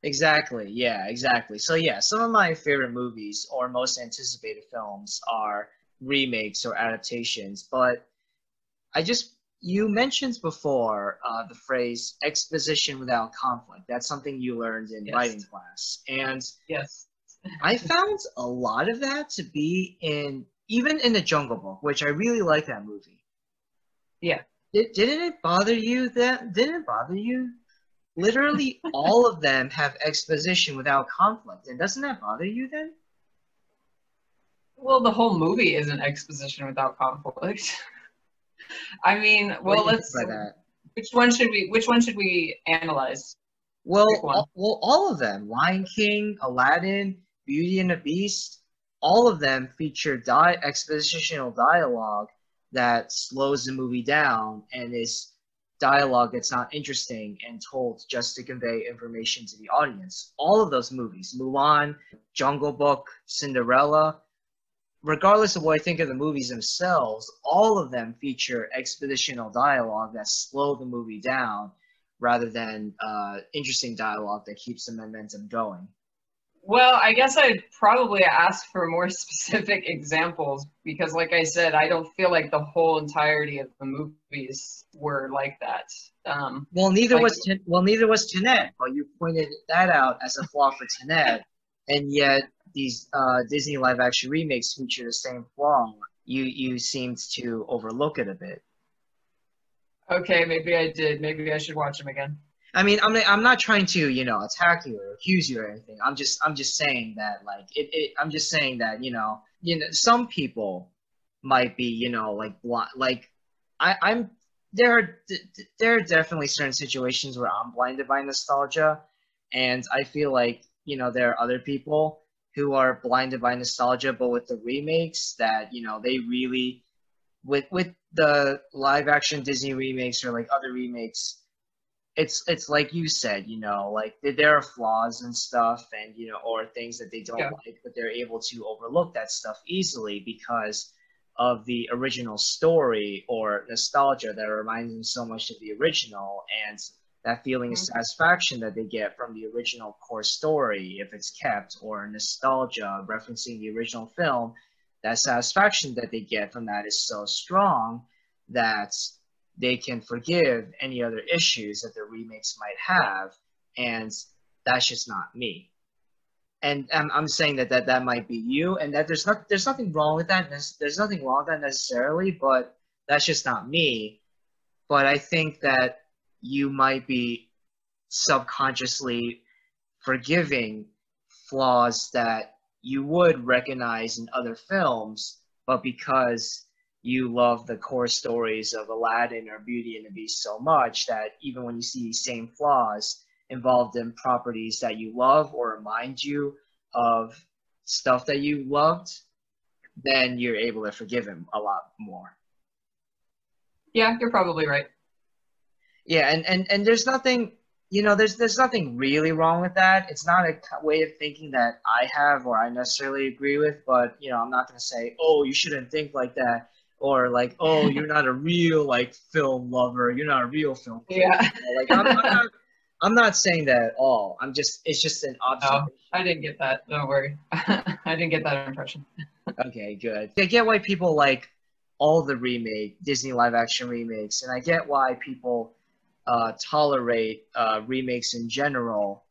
Exactly. Yeah, exactly. So yeah, some of my favorite movies or most anticipated films are remakes or adaptations, but I just you mentioned before uh, the phrase exposition without conflict. That's something you learned in Yes. writing class, and yes. I found a lot of that to be in even in the Jungle Book, which I really like that movie. Yeah. Did, didn't it bother you that didn't it bother you? Literally all of them have exposition without conflict, and doesn't that bother you then? Well, the whole movie is an exposition without conflict. I mean, well, let's. that? Which one should we? Which one should we analyze? Well, all, well, all of them: Lion King, Aladdin, Beauty and the Beast. All of them feature di- expositional dialogue that slows the movie down and is dialogue that's not interesting and told just to convey information to the audience. All of those movies, Mulan, Jungle Book, Cinderella, regardless of what I think of the movies themselves, all of them feature expositional dialogue that slow the movie down rather than uh, interesting dialogue that keeps the momentum going. Well, I guess I'd probably ask for more specific examples because, like I said, I don't feel like the whole entirety of the movies were like that. Um, Well, neither Like- was well, neither was Tenet. But you pointed that out as a flaw for Tenet, and yet these uh, Disney live-action remakes feature the same flaw. You you seemed to overlook it a bit. Okay, maybe I did. Maybe I should watch them again. I mean, I'm I'm not trying to you know attack you or accuse you or anything. I'm just I'm just saying that like it, it I'm just saying that you know you know some people might be you know like blind like I I'm there are there are definitely certain situations where I'm blinded by nostalgia, and I feel like you know there are other people who are blinded by nostalgia, but with the remakes that you know they really with with the live action Disney remakes or like other remakes it's it's like you said, you know, like there are flaws and stuff, and you know, or things that they don't yeah. like, but they're able to overlook that stuff easily because of the original story or nostalgia that reminds them so much of the original, and that feeling mm-hmm. of satisfaction that they get from the original core story, if it's kept, or nostalgia referencing the original film, that satisfaction that they get from that is so strong that they can forgive any other issues that the remakes might have, and that's just not me. And I'm, I'm saying that, that that might be you, and that there's not there's nothing wrong with that. There's nothing wrong with that necessarily, but that's just not me. But I think that you might be subconsciously forgiving flaws that you would recognize in other films, but because you love the core stories of Aladdin or Beauty and the Beast so much that even when you see these same flaws involved in properties that you love or remind you of stuff that you loved, then you're able to forgive him a lot more. Yeah, you're probably right. Yeah, and, and, and there's nothing, you know, there's there's nothing really wrong with that. It's not a way of thinking that I have or I necessarily agree with, but you know, I'm not going to say, oh, you shouldn't think like that or like, oh, you're not a real like film lover, you're not a real film. Yeah. like I'm, I'm, not, I'm not saying that at all. I'm just, it's just an observation. Oh, I didn't get that. Don't worry. I didn't get that impression. okay, good. I get why people like all the remake Disney live action remakes, and I get why people uh, tolerate uh, remakes in general.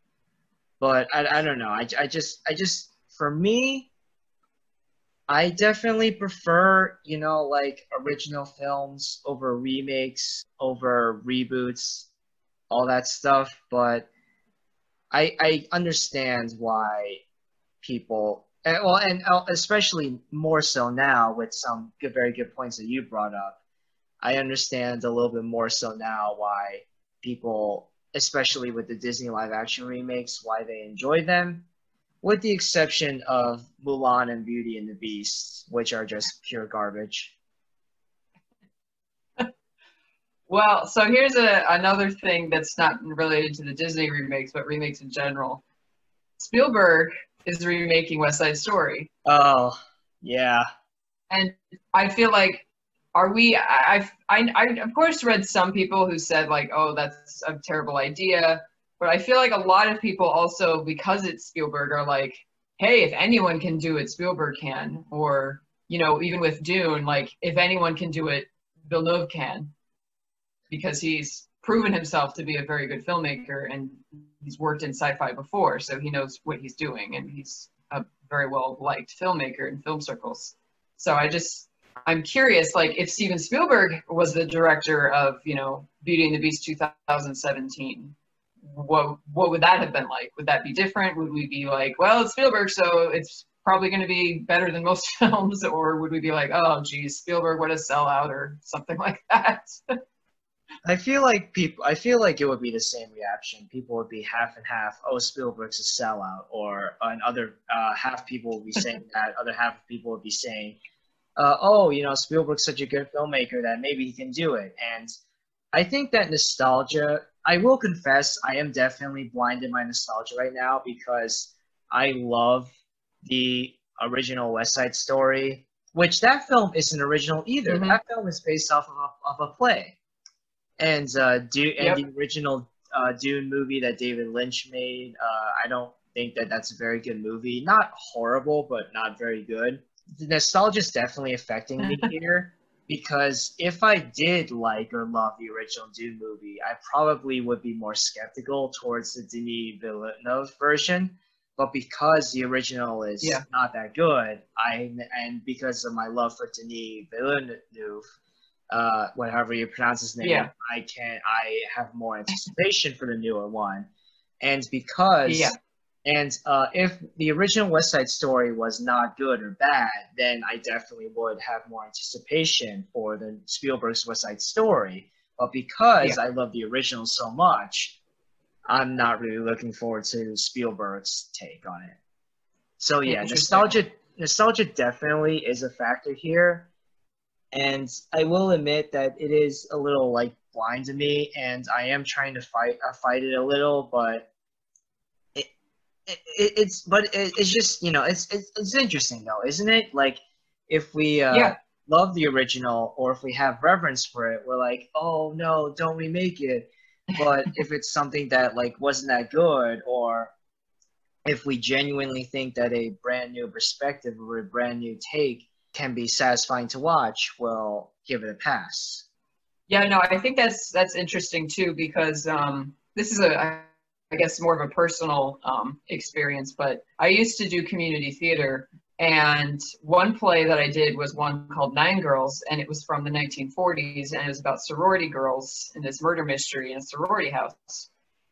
But I, I don't know. I, I just, I just, for me, I definitely prefer, you know, like original films over remakes, over reboots, all that stuff. But I I understand why people, and, well, and uh, especially more so now with some good, very good points that you brought up. I understand a little bit more so now why people, especially with the Disney live action remakes, why they enjoy them with the exception of Mulan and Beauty and the Beast, which are just pure garbage. well, so here's a, another thing that's not related to the Disney remakes, but remakes in general. Spielberg is remaking West Side Story. Oh, yeah. And I feel like, are we? I've I, I, of course read some people who said like, oh, that's a terrible idea but I feel like a lot of people also, because it's Spielberg, are like, hey, if anyone can do it, Spielberg can. Or, you know, even with Dune, like, if anyone can do it, Villeneuve can. Because he's proven himself to be a very good filmmaker and he's worked in sci fi before, so he knows what he's doing and he's a very well liked filmmaker in film circles. So I just, I'm curious, like, if Steven Spielberg was the director of, you know, Beauty and the Beast 2017, what what would that have been like? Would that be different? Would we be like, well, it's Spielberg, so it's probably going to be better than most films, or would we be like, oh, geez, Spielberg, what a sellout, or something like that? I feel like people. I feel like it would be the same reaction. People would be half and half. Oh, Spielberg's a sellout, or another uh, half people would be saying that. Other half of people would be saying, uh, "Oh, you know, Spielberg's such a good filmmaker that maybe he can do it." And I think that nostalgia I will confess, I am definitely blinded by nostalgia right now because I love the original West Side Story, which that film isn't original either. Mm-hmm. That film is based off of a, of a play, and uh, do and yep. the original uh, Dune movie that David Lynch made. Uh, I don't think that that's a very good movie. Not horrible, but not very good. The nostalgia is definitely affecting me here because if I did like or love the original Dune movie, I probably would be more skeptical towards the Denis Villeneuve version. But because the original is yeah. not that good, I and because of my love for Denis Villeneuve, uh, whatever you pronounce his name, Yeah. I can I have more anticipation for the newer one, and because Yeah. And uh, if the original West Side Story was not good or bad, then I definitely would have more anticipation for the Spielberg's West Side Story. But because I love the original so much, I'm not really looking forward to Spielberg's take on it. So yeah, nostalgia nostalgia definitely is a factor here. And I will admit that it is a little like blind to me, and I am trying to fight uh, fight it a little, but it it's but it, it's just you know it's, it's it's interesting though, isn't it? Like if we uh, Yeah. love the original or if we have reverence for it, we're like, oh no, don't remake it. But if it's something that like wasn't that good, or if we genuinely think that a brand new perspective or a brand new take can be satisfying to watch, we'll give it a pass. Yeah, no, I think that's that's interesting too because um, this is a I guess more of a personal um, experience. But I used to do community theater, and one play that I did was one called Nine Girls, and it was from the 1940s, and it was about sorority girls in this murder mystery in a sorority house.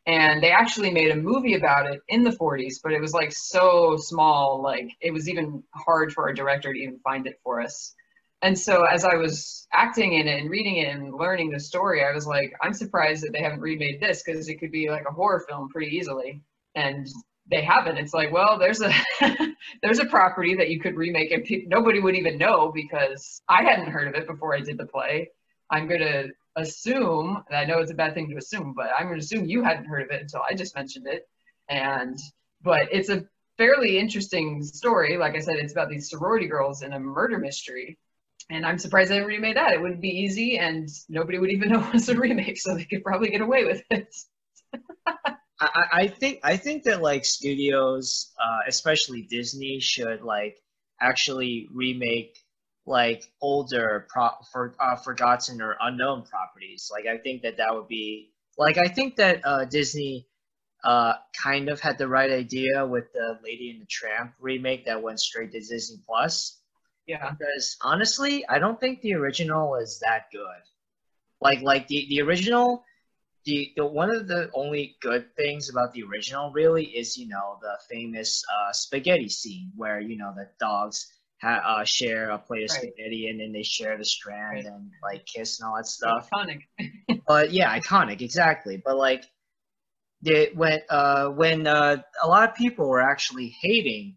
And they actually made a movie about it in the 40s, but it was like so small, like it was even hard for our director to even find it for us. And so as I was acting in it and reading it and learning the story, I was like, I'm surprised that they haven't remade this because it could be like a horror film pretty easily. And they haven't. It's like, well, there's a there's a property that you could remake and pe- nobody would even know because I hadn't heard of it before I did the play. I'm gonna assume, and I know it's a bad thing to assume, but I'm gonna assume you hadn't heard of it until I just mentioned it. And but it's a fairly interesting story. Like I said, it's about these sorority girls in a murder mystery. And I'm surprised they remade that. It wouldn't be easy, and nobody would even know it was a remake, so they could probably get away with it. I, I think I think that like studios, uh, especially Disney, should like actually remake like older pro for uh, forgotten or unknown properties. Like I think that that would be like I think that uh, Disney uh, kind of had the right idea with the Lady and the Tramp remake that went straight to Disney Plus. Yeah. Because honestly, I don't think the original is that good. Like like the, the original the, the one of the only good things about the original really is you know the famous uh, spaghetti scene where you know the dogs ha- uh, share a plate of Right. spaghetti and then they share the strand Right. and like kiss and all that stuff. Iconic. But yeah, iconic, exactly. But like, it when uh when uh a lot of people were actually hating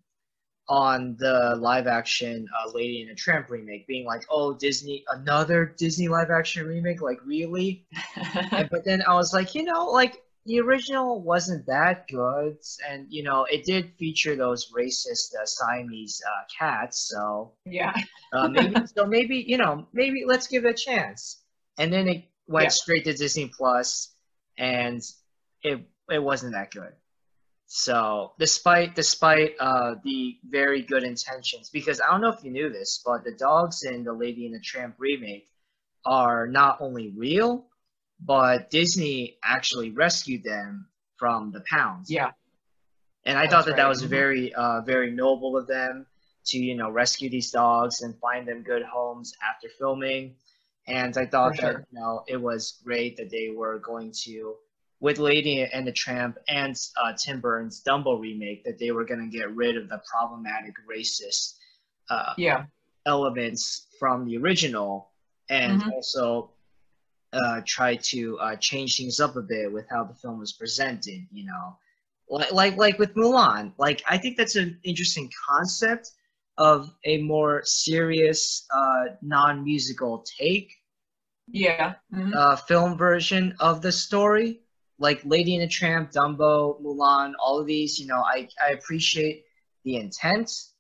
on the live action uh, Lady and the Tramp remake, being like, "Oh, Disney, another Disney live action remake? Like, really?" And- but then I was like, you know, like the original wasn't that good, and you know, it did feature those racist uh, Siamese uh, cats, so yeah. uh, maybe so maybe you know maybe let's give it a chance. And then it went Yeah. straight to Disney Plus, and it it wasn't that good. So despite despite uh, the very good intentions, because I don't know if you knew this, but the dogs in the Lady and the Tramp remake are not only real, but Disney actually rescued them from the pounds. Yeah. And I That's thought that that was very, uh, very noble of them to, you know, rescue these dogs and find them good homes after filming. And I thought For that, sure. you know, it was great that they were going to, with Lady and the Tramp and uh, Tim Burton's Dumbo remake, that they were going to get rid of the problematic racist uh, Yeah. elements from the original and Mhm. also uh, try to uh, change things up a bit with how the film was presented. You know, like like like with Mulan. Like I think that's an interesting concept of a more serious, uh, non-musical take Yeah. Mhm. uh, film version of the story. Like Lady and the Tramp, Dumbo, Mulan, all of these. You know, I I appreciate the intent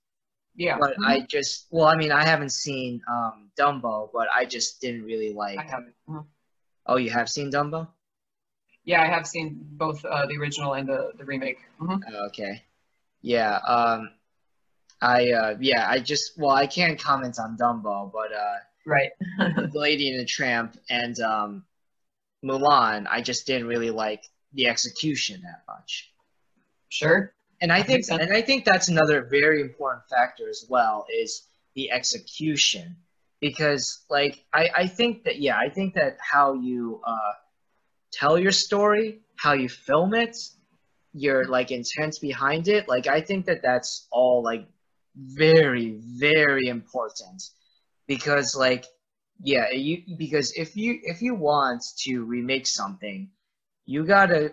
yeah. but Mhm. I just well, I mean, I haven't seen um, Dumbo, but I just didn't really like. I haven't. Mhm. Oh, you have seen Dumbo? Yeah, I have seen both uh, the original and the, the remake. Mhm. Oh, okay, yeah. Um, I uh, yeah, I just well, I can't comment on Dumbo, but uh, Right. The Lady and the Tramp and um, Mulan, I just didn't really like the execution that much. sure. And I think, makes and I think that's another very important factor as well is the execution. because like I, I think that yeah i think that how you uh, tell your story how you film it your like intent behind it like i think that that's all like very very important because like yeah you because if you if you want to remake something you gotta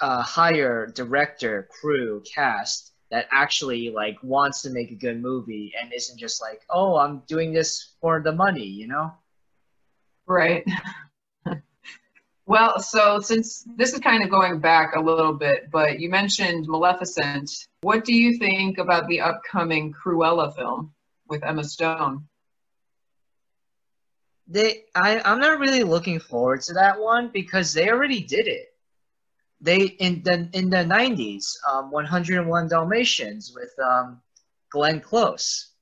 uh, hire director crew cast that actually like wants to make a good movie and isn't just like oh i'm doing this for the money you know? Right. Well so since this is kind of going back a little bit but you mentioned maleficent. What do you think about the upcoming cruella film with emma stone they I, i'm not really looking forward to that one because they already did it. They in the in the 90s um, 101 dalmatians with um, glenn close.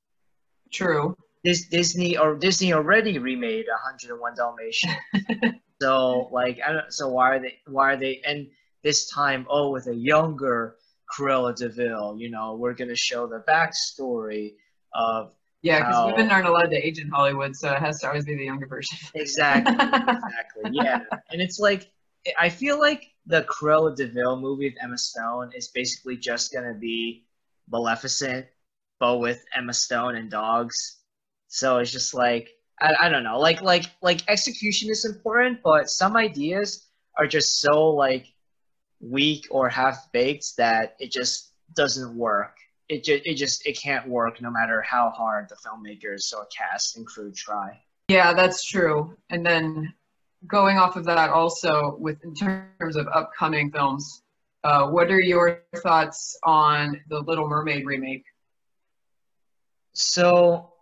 True. This disney or disney already remade 101 dalmatians. So like i don't so why are they why are they and this time oh with a younger cruella de vil you know we're gonna show the backstory of yeah, because women aren't allowed to age in Hollywood, so it has to always be the younger version. exactly exactly yeah. And it's like i feel like the cruella de Vil movie with emma stone is basically just gonna be maleficent but with emma stone and dogs. So it's just like I, I don't know like like like execution is important but some ideas are just so like weak or half baked that it just doesn't work it, ju- it just it can't work no matter how hard the filmmakers or cast and crew try Yeah, that's true. And then going off of that, also with in terms of upcoming films, uh, what are your thoughts on the Little Mermaid remake? So,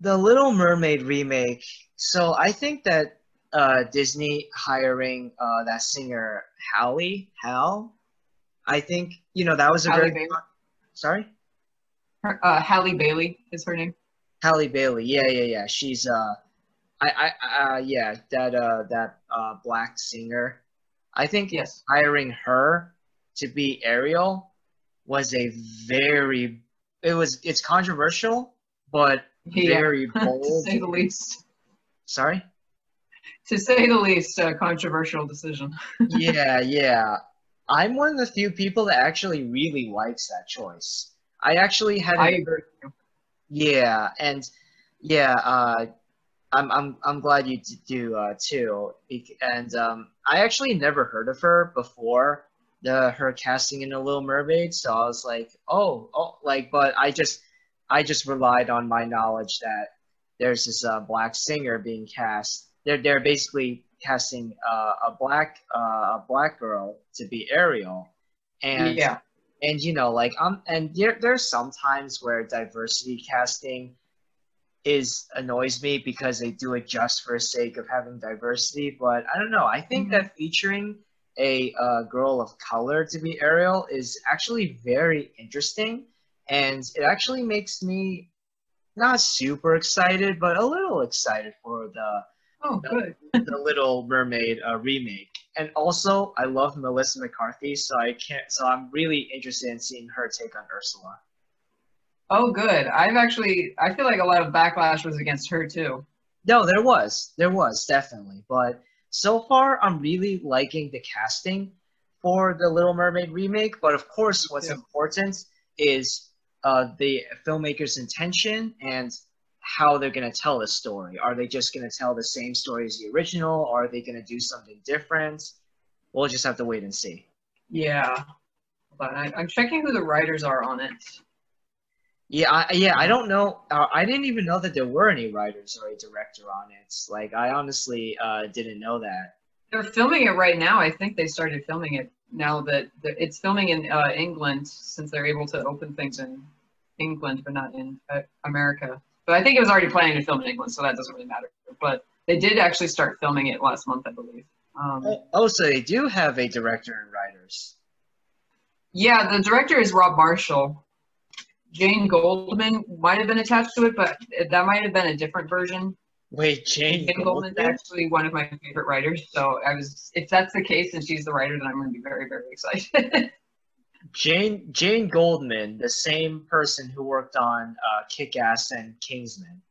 the Little Mermaid remake. So I think that uh, Disney hiring uh, that singer Hallie Hal. I think you know that was a Halle very Bailey? Sorry Her, uh, Halle Bailey is her name. Halle Bailey. Yeah, yeah, yeah. She's uh, I, I, uh, yeah, that uh, that uh, black singer. I think Yes. hiring her to be Ariel was a very. It was. It's controversial, but Yeah. very bold. to say the least. Sorry. To say the least, a controversial decision. yeah, yeah. I'm one of the few people that actually really likes that choice. I actually had I agree. yeah, and yeah, uh, I'm I'm I'm glad you do uh, too. And um, I actually never heard of her before the her casting in The Little Mermaid, so I was like, oh, oh, like, but I just I just relied on my knowledge that there's this uh, black singer being cast. They're they're basically casting uh, a black uh, a black girl to be Ariel, and yeah. and you know like um and there there's some times where diversity casting is annoys me because they do it just for the sake of having diversity but i don't know i think Mhm. that featuring a uh, girl of color to be ariel is actually very interesting and it actually makes me not super excited but a little excited for the Oh, good. the Little Mermaid uh, remake. And also, I love Melissa McCarthy, so I can't. So I'm really interested in seeing her take on Ursula. Oh, good. I've actually, I feel like a lot of backlash was against her too. No, there was, there was definitely, but so far I'm really liking the casting for the Little Mermaid remake. But of course, what's Yeah. important is uh, the filmmaker's intention and how they're going to tell the story. Are they just going to tell the same story as the original? Or are they going to do something different? We'll just have to wait and see. Yeah. But I, I'm checking who the writers are on it. Yeah, I, yeah, I don't know. Uh, I didn't even know that there were any writers or a director on it. Like, I honestly uh, didn't know that. They're filming it right now. I think they started filming it now that it's filming in uh, England since they're able to open things in England, but not in uh, America. But I think it was already planning to film in England, so that doesn't really matter. But they did actually start filming it last month, I believe. Um, Oh, oh, so they do have a director and writers. yeah, the director is Rob Marshall. Jane Goldman might have been attached to it, but that might have been a different version. Wait, Jane Jane Goldman's Goldman? actually one of my favorite writers, so I was. If that's the case, and she's the writer, then I'm going to be very, very excited. Jane Jane Goldman, the same person who worked on uh, Kick Ass and Kingsman.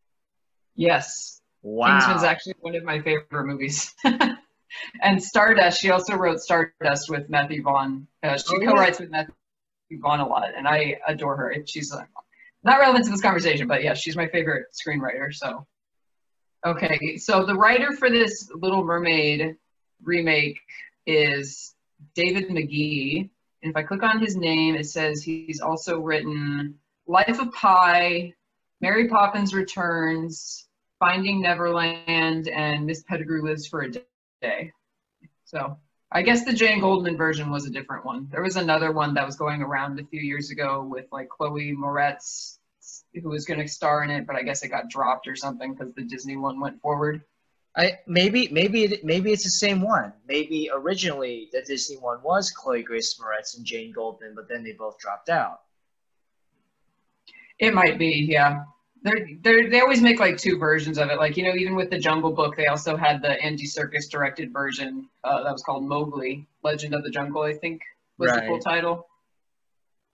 Yes. Wow. Kingsman's actually one of my favorite movies. and Stardust, she also wrote Stardust with Matthew Vaughn. Uh, she Oh, co-writes with Matthew Vaughn a lot, and I adore her. She's uh, not relevant to this conversation, but yeah, she's my favorite screenwriter. So, okay, so the writer for this Little Mermaid remake is David Magee. And if I click on his name, it says he's also written Life of Pi, Mary Poppins Returns, Finding Neverland, and Miss Pettigrew Lives for a Day. So I guess the Jane Goldman version was a different one. There was another one that was going around a few years ago with like Chloe Moretz, who was going to star in it, but I guess it got dropped or something because the Disney one went forward. I maybe maybe it, maybe it's the same one. Maybe originally the Disney one was Chloe Grace Moretz and Jane Goldman, but then they both dropped out. It might be, yeah. They're, they're, they always make like two versions of it. Like, you know, even with the Jungle Book, they also had the Andy Serkis directed version uh, that was called Mowgli, Legend of the Jungle, I think was the full title.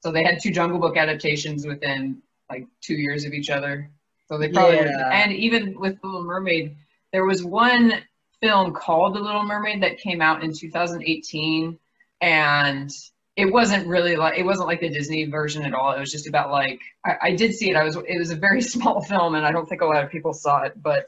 So they had two Jungle Book adaptations within like two years of each other. So they probably, Yeah. and even with The Little Mermaid, there was one film called The Little Mermaid that came out in 2018 and it wasn't really like it wasn't like the Disney version at all. It was just about like I, I did see it. I was it was a very small film and I don't think a lot of people saw it, but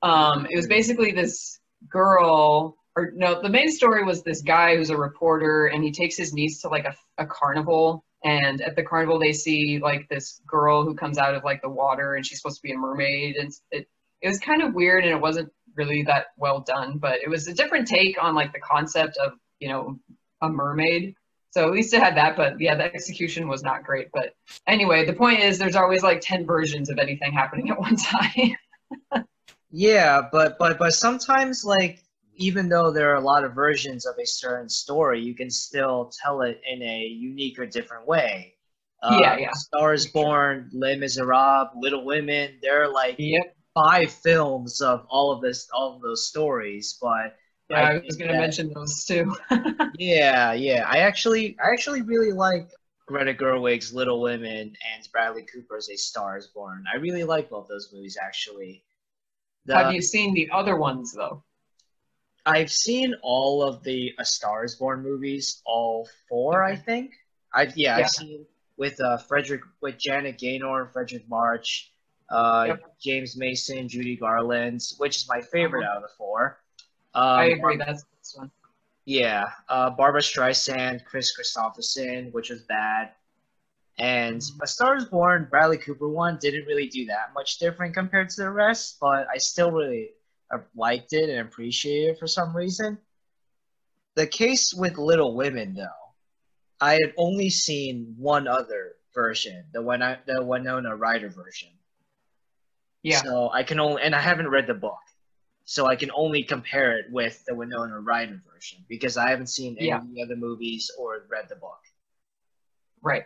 um, it was basically this girl or no, the main story was this guy who's a reporter and he takes his niece to like a, a carnival and at the carnival they see like this girl who comes out of like the water and she's supposed to be a mermaid and it it was kind of weird and it wasn't really that well done, but it was a different take on like the concept of you know a mermaid. So at least it had that, but yeah, the execution was not great. But anyway, the point is there's always like 10 versions of anything happening at one time. Yeah, but but but sometimes like even though there are a lot of versions of a certain story, you can still tell it in a unique or different way. Uh, Yeah, yeah. Stars Born, Les Miserables, Little Women. they're like yep. Five films of all of this, all of those stories. But Yeah, I I, was going to that- mention those too. yeah, yeah, I actually, I actually really like Greta Gerwig's Little Women and Bradley Cooper's A Star Is Born. I really like both those movies actually. The- Have you seen the other ones though? I've seen all of the A Star Is Born movies, all four, I think. I've yeah, Yeah. I've seen with uh Fredric with Janet Gaynor, Fredric March, uh Yep. James Mason, Judy Garland, which is my favorite Uh-huh. out of the four. Um, I agree. That's this one. Yeah, uh, Barbra Streisand, Kris Kristofferson, which was bad. And A Star is Born, Bradley Cooper one didn't really do that much different compared to the rest, but I still really uh, liked it and appreciated it for some reason. The case with Little Women, though, I had only seen one other version, the one the Winona Ryder version. Yeah. So I can only, and I haven't read the book, so I can only compare it with the Winona Ryder version because I haven't seen any Yeah. of the other movies or read the book. Right.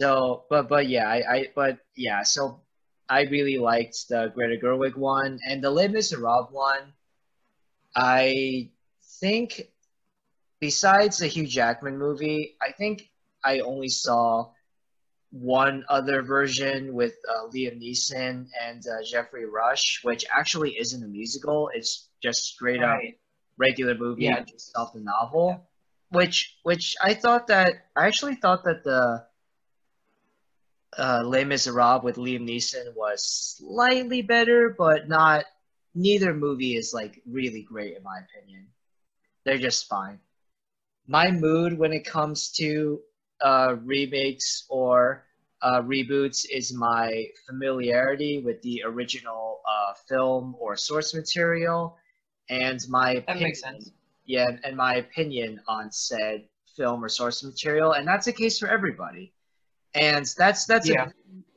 So, but but yeah, I, I but yeah, so I really liked the Greta Gerwig one and the Les Miserables one. I think besides the Hugh Jackman movie, I think I only saw one other version with uh, Liam Neeson and uh, Geoffrey Rush, which actually isn't a musical. It's just straight up Right. regular movie Yeah. based off the novel. Which which I thought that I actually thought that the uh, Les Miserables with Liam Neeson was slightly better, but not. Neither movie is like really great in my opinion. They're just fine. My mood when it comes to uh, remakes or uh, reboots is my familiarity with the original uh, film or source material, and my That opinion, makes sense. yeah, and my opinion on said film or source material, and that's the case for everybody. And that's that's Yeah. a,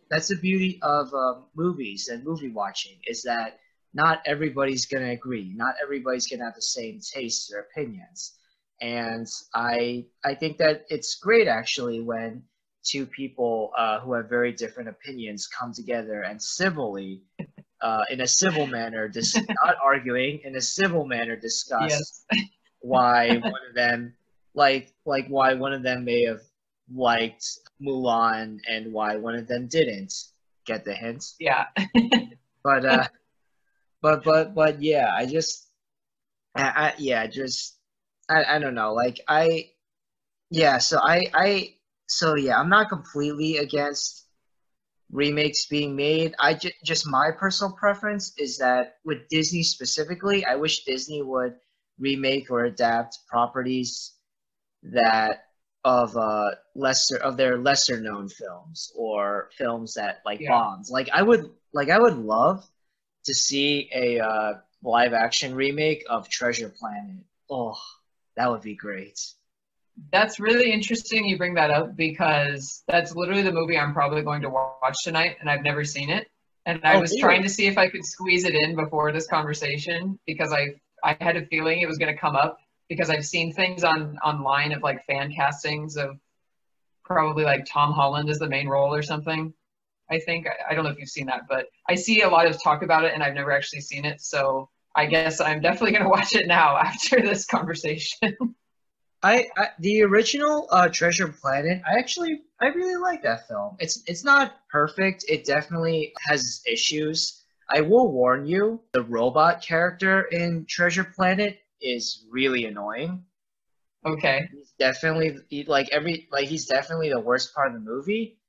that's the beauty of um, movies and movie watching is that not everybody's gonna agree, not everybody's gonna have the same tastes or opinions. And I I think that it's great actually when two people uh, who have very different opinions come together and civilly, uh, in a civil manner, dis- not arguing, in a civil manner, discuss Yes. why one of them like like why one of them may have liked Mulan and why one of them didn't. Get the hint? Yeah. But uh but but but yeah, I just, I, I yeah, just I I don't know. Like I, yeah. So I I so yeah, I'm not completely against remakes being made. I just just my personal preference is that with Disney specifically, I wish Disney would remake or adapt properties that of uh lesser of their lesser known films or films that like Yeah. bombs. Like I would like I would love to see a uh, live action remake of Treasure Planet. Oh, that would be great. That's really interesting you bring that up because that's literally the movie I'm probably going to watch tonight, and I've never seen it. And I Oh, was really? trying to see if I could squeeze it in before this conversation because I I had a feeling it was going to come up because I've seen things on online of like fan castings of probably like Tom Holland as the main role or something. I think I, I don't know if you've seen that, but I see a lot of talk about it, and I've never actually seen it. So I guess I'm definitely going to watch it now after this conversation. I, I the original uh, Treasure Planet. I actually I really like that film. It's it's not perfect. It definitely has issues. I will warn you, the robot character in Treasure Planet is really annoying. okay. He's definitely he, like every like he's definitely the worst part of the movie.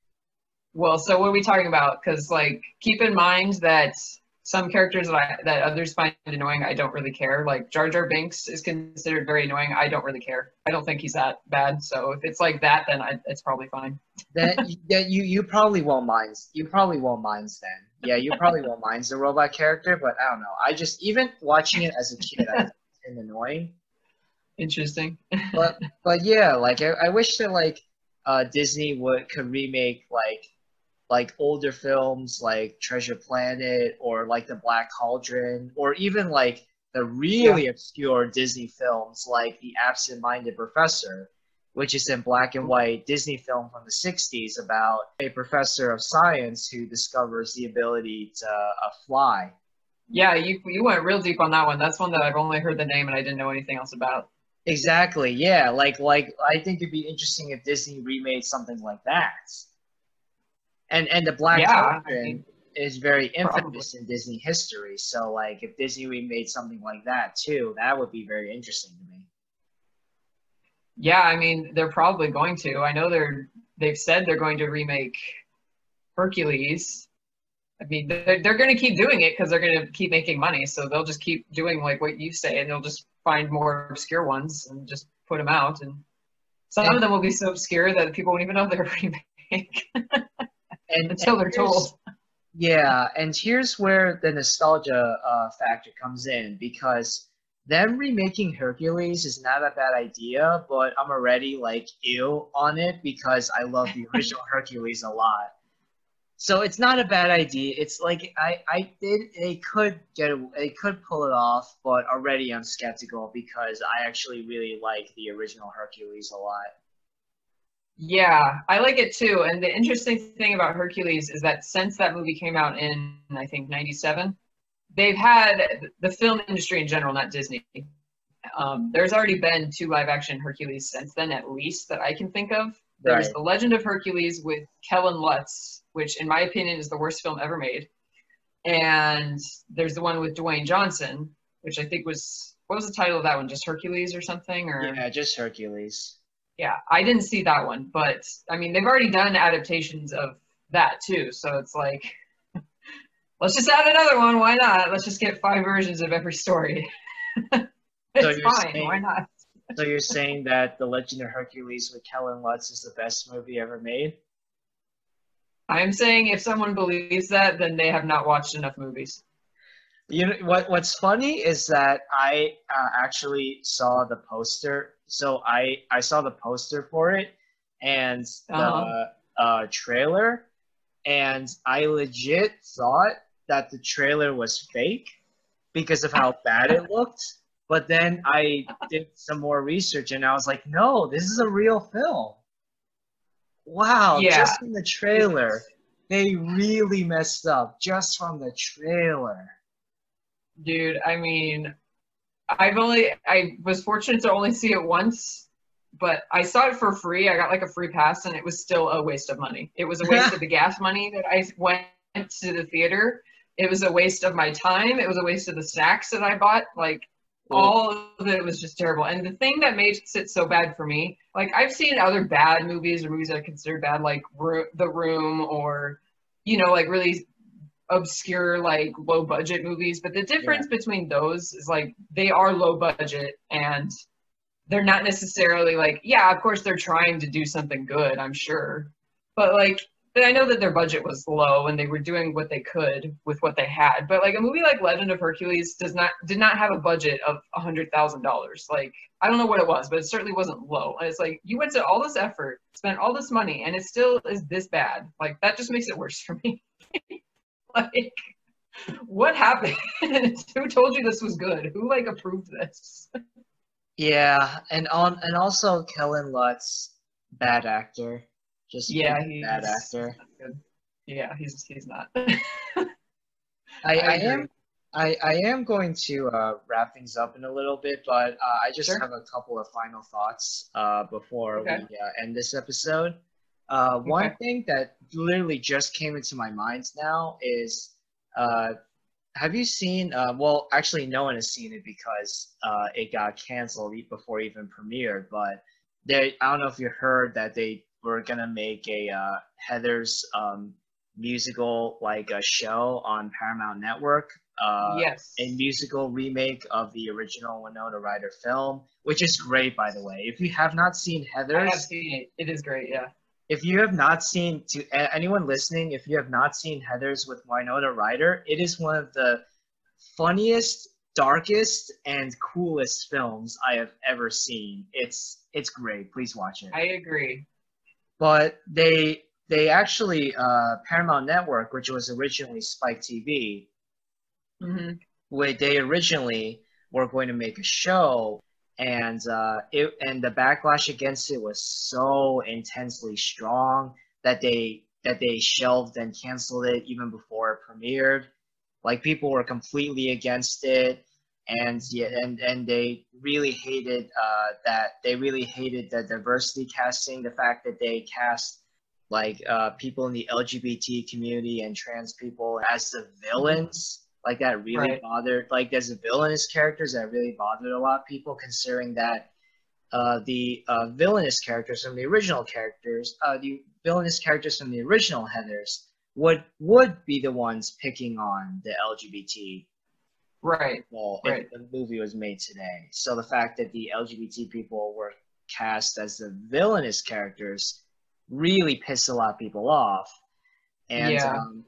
Well, so what are we talking about? Because like, keep in mind that some characters that I, that others find annoying, I don't really care. Like Jar Jar Binks is considered very annoying. I don't really care. I don't think he's that bad. So if it's like that, then I, it's probably fine. That that you you probably won't mind. You probably won't mind then. Yeah, you probably won't mind the robot character, but I don't know. I just even watching it as a kid, I it's annoying. Interesting. but but yeah, like I, I wish that like uh, Disney would could remake like like older films like Treasure Planet or like The Black Cauldron or even like the really obscure Disney films like The Absent-Minded Professor, which is in black and white Disney film from the 60s about a professor of science who discovers the ability to uh, fly. Yeah, you you went real deep on that one. That's one that I've only heard the name and I didn't know anything else about. Exactly. Yeah. Like like I think it'd be interesting if Disney remade something like that. And and the Black Yeah, I mean, is very infamous in Disney history. So like if Disney remade something like that too, that would be very interesting to me. Yeah, I mean they're probably going to. I know they're they've said they're going to remake Hercules. I mean they're, they're going to keep doing it because they're going to keep making money. So they'll just keep doing like what you say, and they'll just find more obscure ones and just put them out. And some of them will be so obscure that people won't even know they're remake And until they're told. Yeah, and here's where the nostalgia uh, factor comes in because them remaking Hercules is not a bad idea, but I'm already like ew on it because I love the original Hercules a lot. So it's not a bad idea. It's like I I did they could get it, they could pull it off, but already I'm skeptical because I actually really like the original Hercules a lot. Yeah, I like it too. And the interesting thing about Hercules is that since that movie came out in, I think, 97, they've had the film industry in general, not Disney. Um, there's already been two live action Hercules since then, at least that I can think of. There's Right. The Legend of Hercules with Kellen Lutz, which, in my opinion, is the worst film ever made. And there's the one with Dwayne Johnson, which I think was, what was the title of that one? Just Hercules or something? Or Yeah, just Hercules. Yeah, I didn't see that one, but I mean, they've already done adaptations of that too. So it's like, let's just add another one. Why not? Let's just get five versions of every story. So it's you're fine. saying- Why not? So you're saying that The Legend of Hercules with Kellen Lutz is the best movie ever made? I'm saying if someone believes that, then they have not watched enough movies. You know what? What's funny is that I uh, actually saw the poster. So I I saw the poster for it and the Uh-huh. uh, trailer, and I legit thought that the trailer was fake because of how bad it looked. But then I did some more research and I was like, no, this is a real film. Wow, Yeah. just from the trailer, they really messed up just from the trailer. Dude, I mean, I've only, I was fortunate to only see it once, but I saw it for free. I got like a free pass and it was still a waste of money. It was a waste of the gas money that I went to the theater It was a waste of my time. It was a waste of the snacks that I bought. Like all of it was just terrible. And the thing that makes it so bad for me, like I've seen other bad movies or movies that are considered bad, like The Room or, you know, like really obscure, like low budget movies. But the difference yeah. between those is like they are low budget and they're not necessarily like, yeah, of course they're trying to do something good, I'm sure. But like but I know that their budget was low and they were doing what they could with what they had. But like a movie like Legend of Hercules does not did not have a budget of a hundred thousand dollars. Like I don't know what it was, but it certainly wasn't low. And it's like you went to all this effort, spent all this money, and it still is this bad. Like that just makes it worse for me. like what happened? Who told you this was good? Who like approved this? yeah, and on and also Kellen Lutz, bad actor. Just yeah, he's bad actor. Yeah, he's he's not. I, I, I am I, I am going to uh, wrap things up in a little bit, but uh, I just sure. have a couple of final thoughts uh, before okay. we uh, end this episode. Uh, one thing that literally just came into my mind now is uh, have you seen, well, actually, no one has seen it because it got canceled before it even premiered, but they, I don't know if you heard that they we're gonna make a uh, Heathers um, musical like a show on Paramount Network. Uh, yes. A musical remake of the original Winona Ryder film, which is great, by the way. If you have not seen Heathers, I have seen it. It is great. Yeah. If you have not seen, to anyone listening, if you have not seen Heathers with Winona Ryder, it is one of the funniest, darkest, and coolest films I have ever seen. It's it's great. Please watch it. I agree but they they actually uh, Paramount Network, which was originally Spike TV, mm-hmm. where they originally were going to make a show, and uh, it and the backlash against it was so intensely strong that they that they shelved and canceled it even before it premiered. Like people were completely against it and yeah, and and they really hated uh, that. They really hated the diversity casting, the fact that they cast like uh, people in the LGBT community and trans people as the villains. Like that really right. bothered. Like there's a villainous characters that really bothered a lot of people, considering that uh, the uh, villainous characters from the original characters, uh, the villainous characters from the original Heathers would would be the ones picking on the LGBT right well right. the movie was made today so the fact that the lgbt people were cast as the villainous characters really pissed a lot of people off and yeah. Um,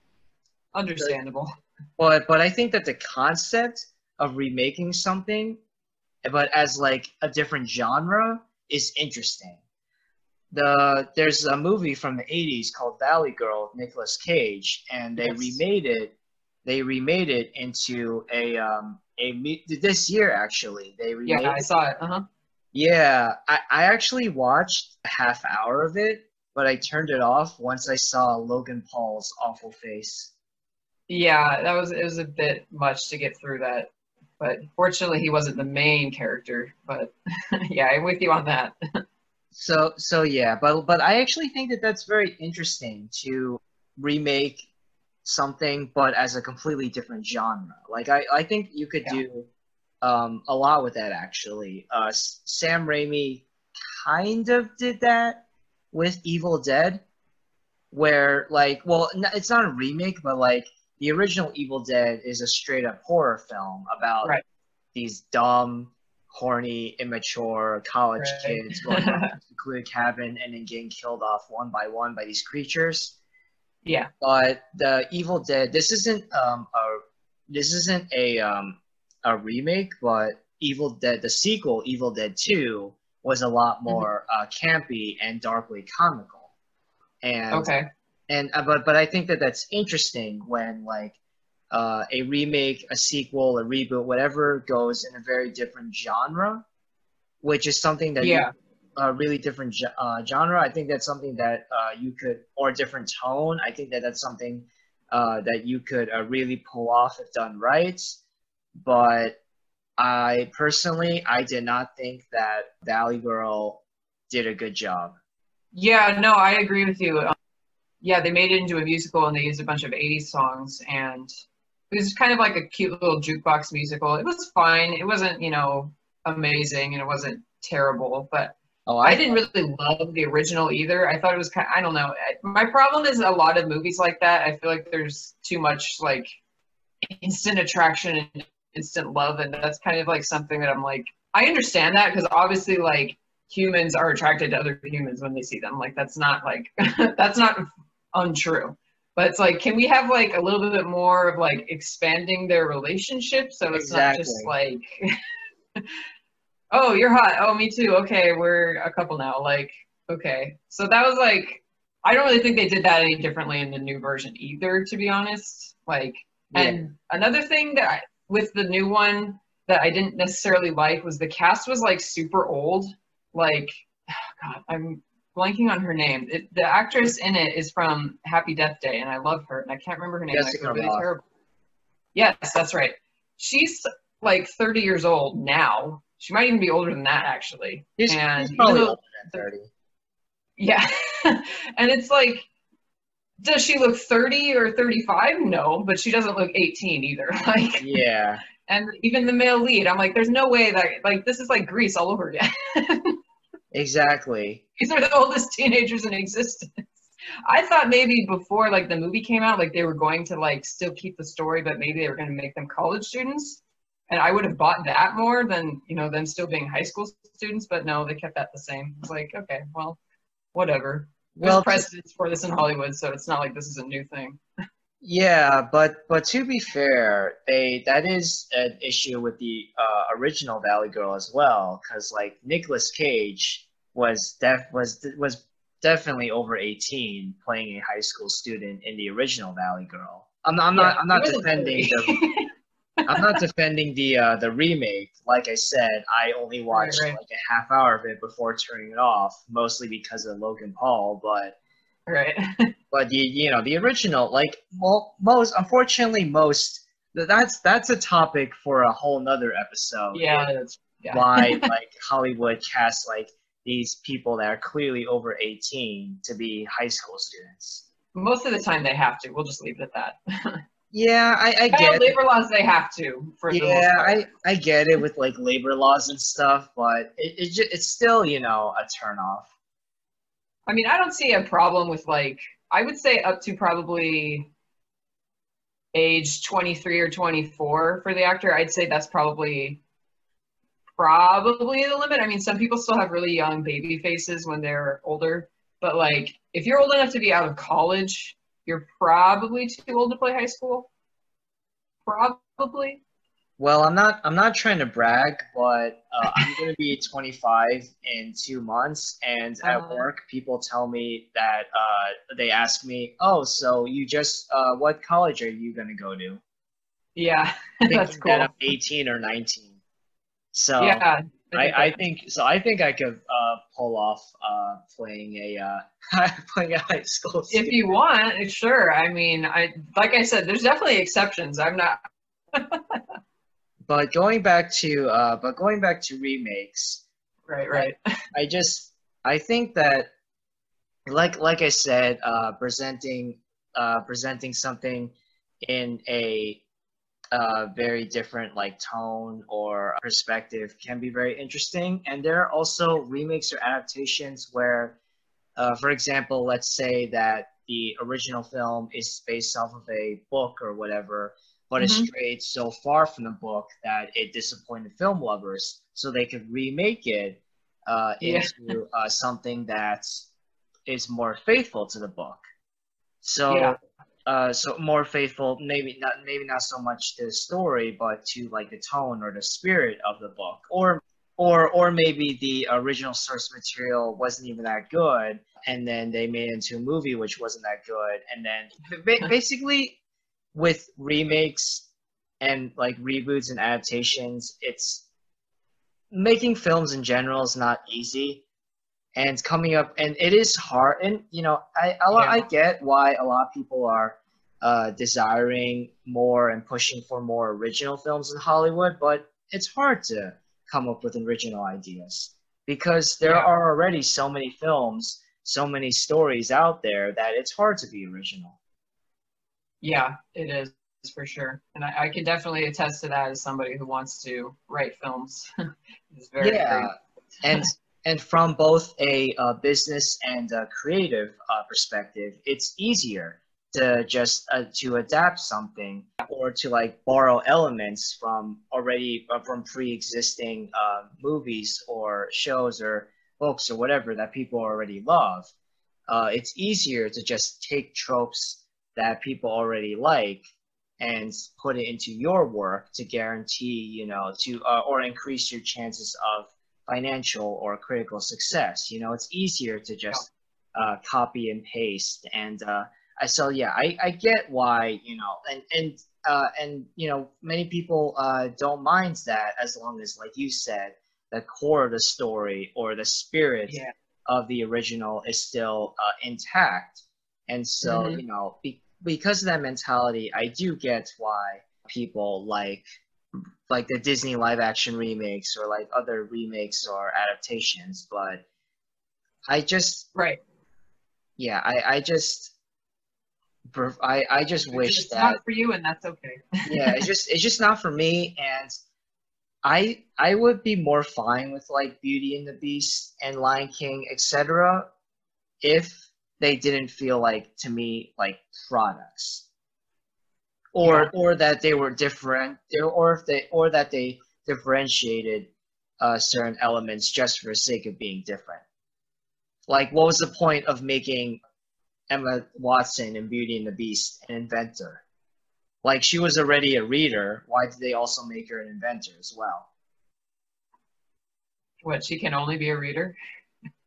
understandable but but i think that the concept of remaking something but as like a different genre is interesting the there's a movie from the 80s called valley girl nicolas cage and they yes. remade it they remade it into a um a this year actually they remade yeah I saw it uh huh yeah I I actually watched a half hour of it but I turned it off once I saw Logan Paul's awful face. Yeah, that was it was a bit much to get through that, but fortunately he wasn't the main character. But yeah, I'm with you on that. so so yeah, but but I actually think that that's very interesting to remake something, but as a completely different genre. Like I, I think you could yeah. do um, a lot with that actually. Uh, Sam Raimi kind of did that with Evil Dead, where like, well, it's not a remake, but like the original Evil Dead is a straight up horror film about right. these dumb, horny, immature college right. kids going to a cabin and then getting killed off one by one by these creatures. Yeah. But the Evil Dead, this isn't um a this isn't a um a remake, but Evil Dead, the sequel, Evil Dead Two, was a lot mm-hmm. more mm-hmm. uh, campy and darkly comical. And okay. And uh, but but I think that that's interesting when like uh, a remake, a sequel, a reboot, whatever goes in a very different genre, which is something that yeah. you a really different uh, genre. I think that's something that uh, you could, or a different tone. I think that that's something uh, that you could uh, really pull off if done right. But I personally, I did not think that Valley Girl did a good job. Yeah, no, I agree with you. Yeah, they made it into a musical and they used a bunch of 80s songs and It was kind of like a cute little jukebox musical. It was fine. It wasn't, you know, amazing and it wasn't terrible, but Oh, I didn't really love the original either. I thought it was kind. of, I don't know. My problem is a lot of movies like that. I feel like there's too much like instant attraction and instant love, and that's kind of like something that I'm like. I understand that because obviously, like humans are attracted to other humans when they see them. Like that's not like that's not untrue. But it's like, can we have like a little bit more of like expanding their relationship so it's not just like oh, you're hot. Oh, me too. Okay, we're a couple now. Like, okay. So that was like, I don't really think they did that any differently in the new version either, to be honest. Like, yeah. and another thing that I, with the new one that I didn't necessarily like was the cast was like super old. Like, God, I'm blanking on her name. It, the actress in it is from Happy Death Day, and I love her, and I can't remember her name. Jessica really terrible. Yes, that's right. She's like 30 years old now, she might even be older than that, actually. She's, and she's probably older than 30. Yeah. and it's like, does she look 30 or 35? No, but she doesn't look 18 either. Like, yeah. And even the male lead, I'm like, there's no way that, like, this is like Grease all over again. exactly. These are the oldest teenagers in existence. I thought maybe before like the movie came out, like they were going to like still keep the story, but maybe they were going to make them college students and I would have bought that more than you know them still being high school students. But no, they kept that the same. It's like okay, well, whatever. There's well, precedents for this in Hollywood, so it's not like this is a new thing. yeah, but but to be fair, they that is an issue with the uh, original Valley Girl as well, because like Nicolas Cage was def was was definitely over 18 playing a high school student in the original Valley Girl. I'm not, I'm yeah, not, I'm not defending the, I'm not defending the uh, the remake. Like I said, I only watched right, right. like a half hour of it before turning it off, mostly because of Logan Paul. But right. but the you know the original, like well, most unfortunately most that's that's a topic for a whole nother episode. Yeah, that's yeah. why like Hollywood casts like these people that are clearly over 18 to be high school students. Most of the time they have to. We'll just leave it at that. Yeah, I, I get labor it. laws. They have to. For yeah, I, I get it with like labor laws and stuff, but it, it just, it's still you know a turnoff. I mean, I don't see a problem with like I would say up to probably age 23 or 24 for the actor. I'd say that's probably probably the limit. I mean, some people still have really young baby faces when they're older, but like if you're old enough to be out of college you're probably too old to play high school. Probably. Well, I'm not. I'm not trying to brag, but uh, I'm going to be 25 in two months, and at uh, work, people tell me that uh, they ask me, "Oh, so you just uh, what college are you going to go to?" Yeah, that's cool. That I'm 18 or 19. So yeah, I, I think so. I think I could uh, pull off uh, playing a uh, playing a high school. Student. If you want, sure. I mean, I like I said, there's definitely exceptions. I'm not. but going back to uh, but going back to remakes. Right, right. I, I just I think that like like I said, uh, presenting uh, presenting something in a uh, very different like tone or perspective can be very interesting. And there are also remakes or adaptations where, uh, for example, let's say that the original film is based off of a book or whatever, but mm-hmm. it strayed so far from the book that it disappointed film lovers. So they could remake it uh, into uh, something that is more faithful to the book. So yeah uh, so more faithful, maybe not maybe not so much to the story, but to like the tone or the spirit of the book, or or or maybe the original source material wasn't even that good, and then they made it into a movie which wasn't that good, and then basically with remakes and like reboots and adaptations, it's making films in general is not easy and coming up and it is hard and you know i I, yeah. I get why a lot of people are uh, desiring more and pushing for more original films in hollywood but it's hard to come up with original ideas because there yeah. are already so many films so many stories out there that it's hard to be original yeah it is for sure, and I, I can definitely attest to that as somebody who wants to write films. it's very yeah, and and from both a uh, business and a creative uh, perspective, it's easier to just uh, to adapt something or to like borrow elements from already uh, from pre-existing uh, movies or shows or books or whatever that people already love. Uh, it's easier to just take tropes that people already like and put it into your work to guarantee, you know, to or increase your chances of financial or critical success. You know, it's easier to just uh, copy and paste. And uh, I so yeah, I, I get why you know, and and uh, and you know, many people uh, don't mind that as long as, like you said, the core of the story or the spirit Yeah. of the original is still uh, intact. And so, Mhm. you know, be, because of that mentality, I do get why people like like the Disney live action remakes or like other remakes or adaptations. But I just, Right. yeah, I, I just, I, I just wish it's that not for you, and that's okay. yeah, it's just it's just not for me, and I I would be more fine with like Beauty and the Beast and Lion King, etc. If they didn't feel like to me like products, or Yeah. or that they were different, or if they or that they differentiated uh, certain elements just for the sake of being different. Like, what was the point of making Emma Watson in Beauty and the Beast an inventor? Like she was already a reader. Why did they also make her an inventor as well? what she can only be a reader.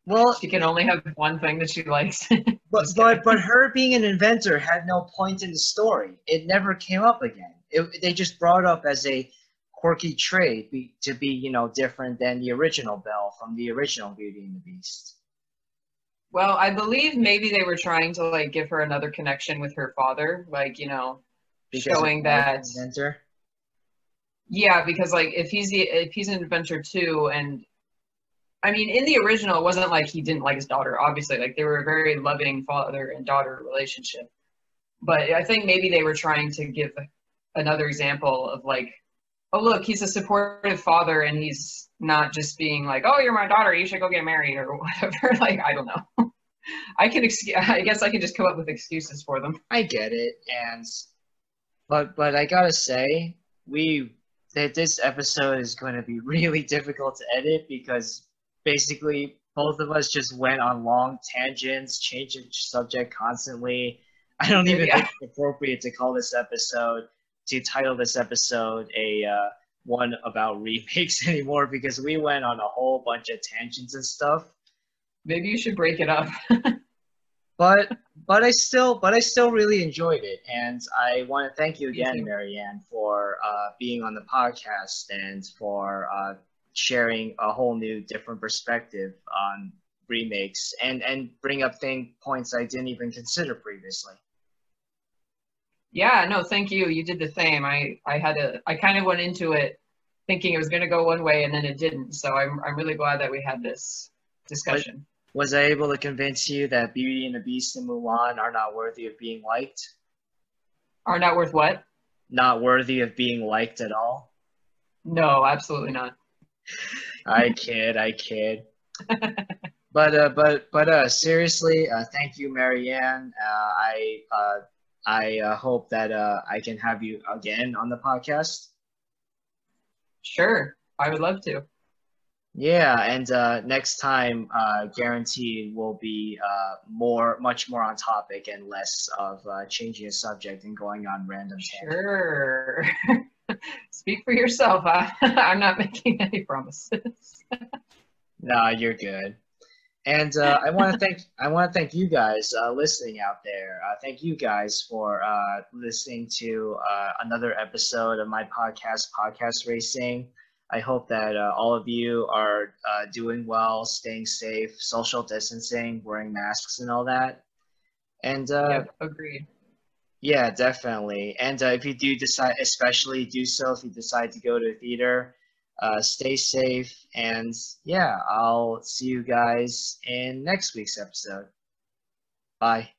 Well, She can only have one thing that she likes. but but but her being an inventor had no point in the story. It never came up again. It, they just brought up as a quirky trait be, to be you know different than the original Belle from the original Beauty and the Beast. Well, I believe maybe they were trying to like give her another connection with her father, like you know, Because showing that. inventor. Yeah, because like if he's the if he's an inventor too, and I mean in the original it wasn't like he didn't like his daughter. Obviously, like they were a very loving father and daughter relationship. But I think maybe they were trying to give another example of like, oh look, he's a supportive father, and he's not just being like, oh you're my daughter, you should go get married or whatever. like I don't know. I can excuse. I guess I can just come up with excuses for them. I get it, and but but I gotta say, we that this episode is going to be really difficult to edit because basically both of us just went on long tangents, changing subject constantly. I don't even Yeah. think it's appropriate to call this episode to title this episode a uh, one about remakes anymore because we went on a whole bunch of tangents and stuff. Maybe you should break it up. but but I still but I still really enjoyed it, and I want to thank you again. MaryAnn, for uh, being on the podcast and for uh, sharing a whole new different perspective on remakes and and bring up thing points I didn't even consider previously. Yeah, no, thank you. You did the same. I I had a I kind of went into it thinking it was going to go one way and then it didn't. So I'm I'm really glad that we had this discussion. Was I able to convince you that Beauty and the Beast and Mulan are not worthy of being liked? Are not worth what? Not worthy of being liked at all? No, absolutely not. I kid, I kid. but uh, but but uh, seriously, uh, thank you, MaryAnn. Uh, I uh, I uh, hope that uh, I can have you again on the podcast. Sure, I would love to. Yeah, and uh, next time, uh, guaranteed, will be uh, more, much more on topic and less of uh, changing a subject and going on random. Sure. Speak for yourself. I, I'm not making any promises. No, you're good. And uh, I want to thank I want to thank you guys uh, listening out there. Uh, thank you guys for uh, listening to uh, another episode of my podcast, Podcast Racing. I hope that uh, all of you are uh, doing well, staying safe, social distancing, wearing masks, and all that. And uh, yep, agreed. Yeah, definitely. And uh, if you do decide, especially do so if you decide to go to a theater, uh, stay safe. And yeah, I'll see you guys in next week's episode. Bye.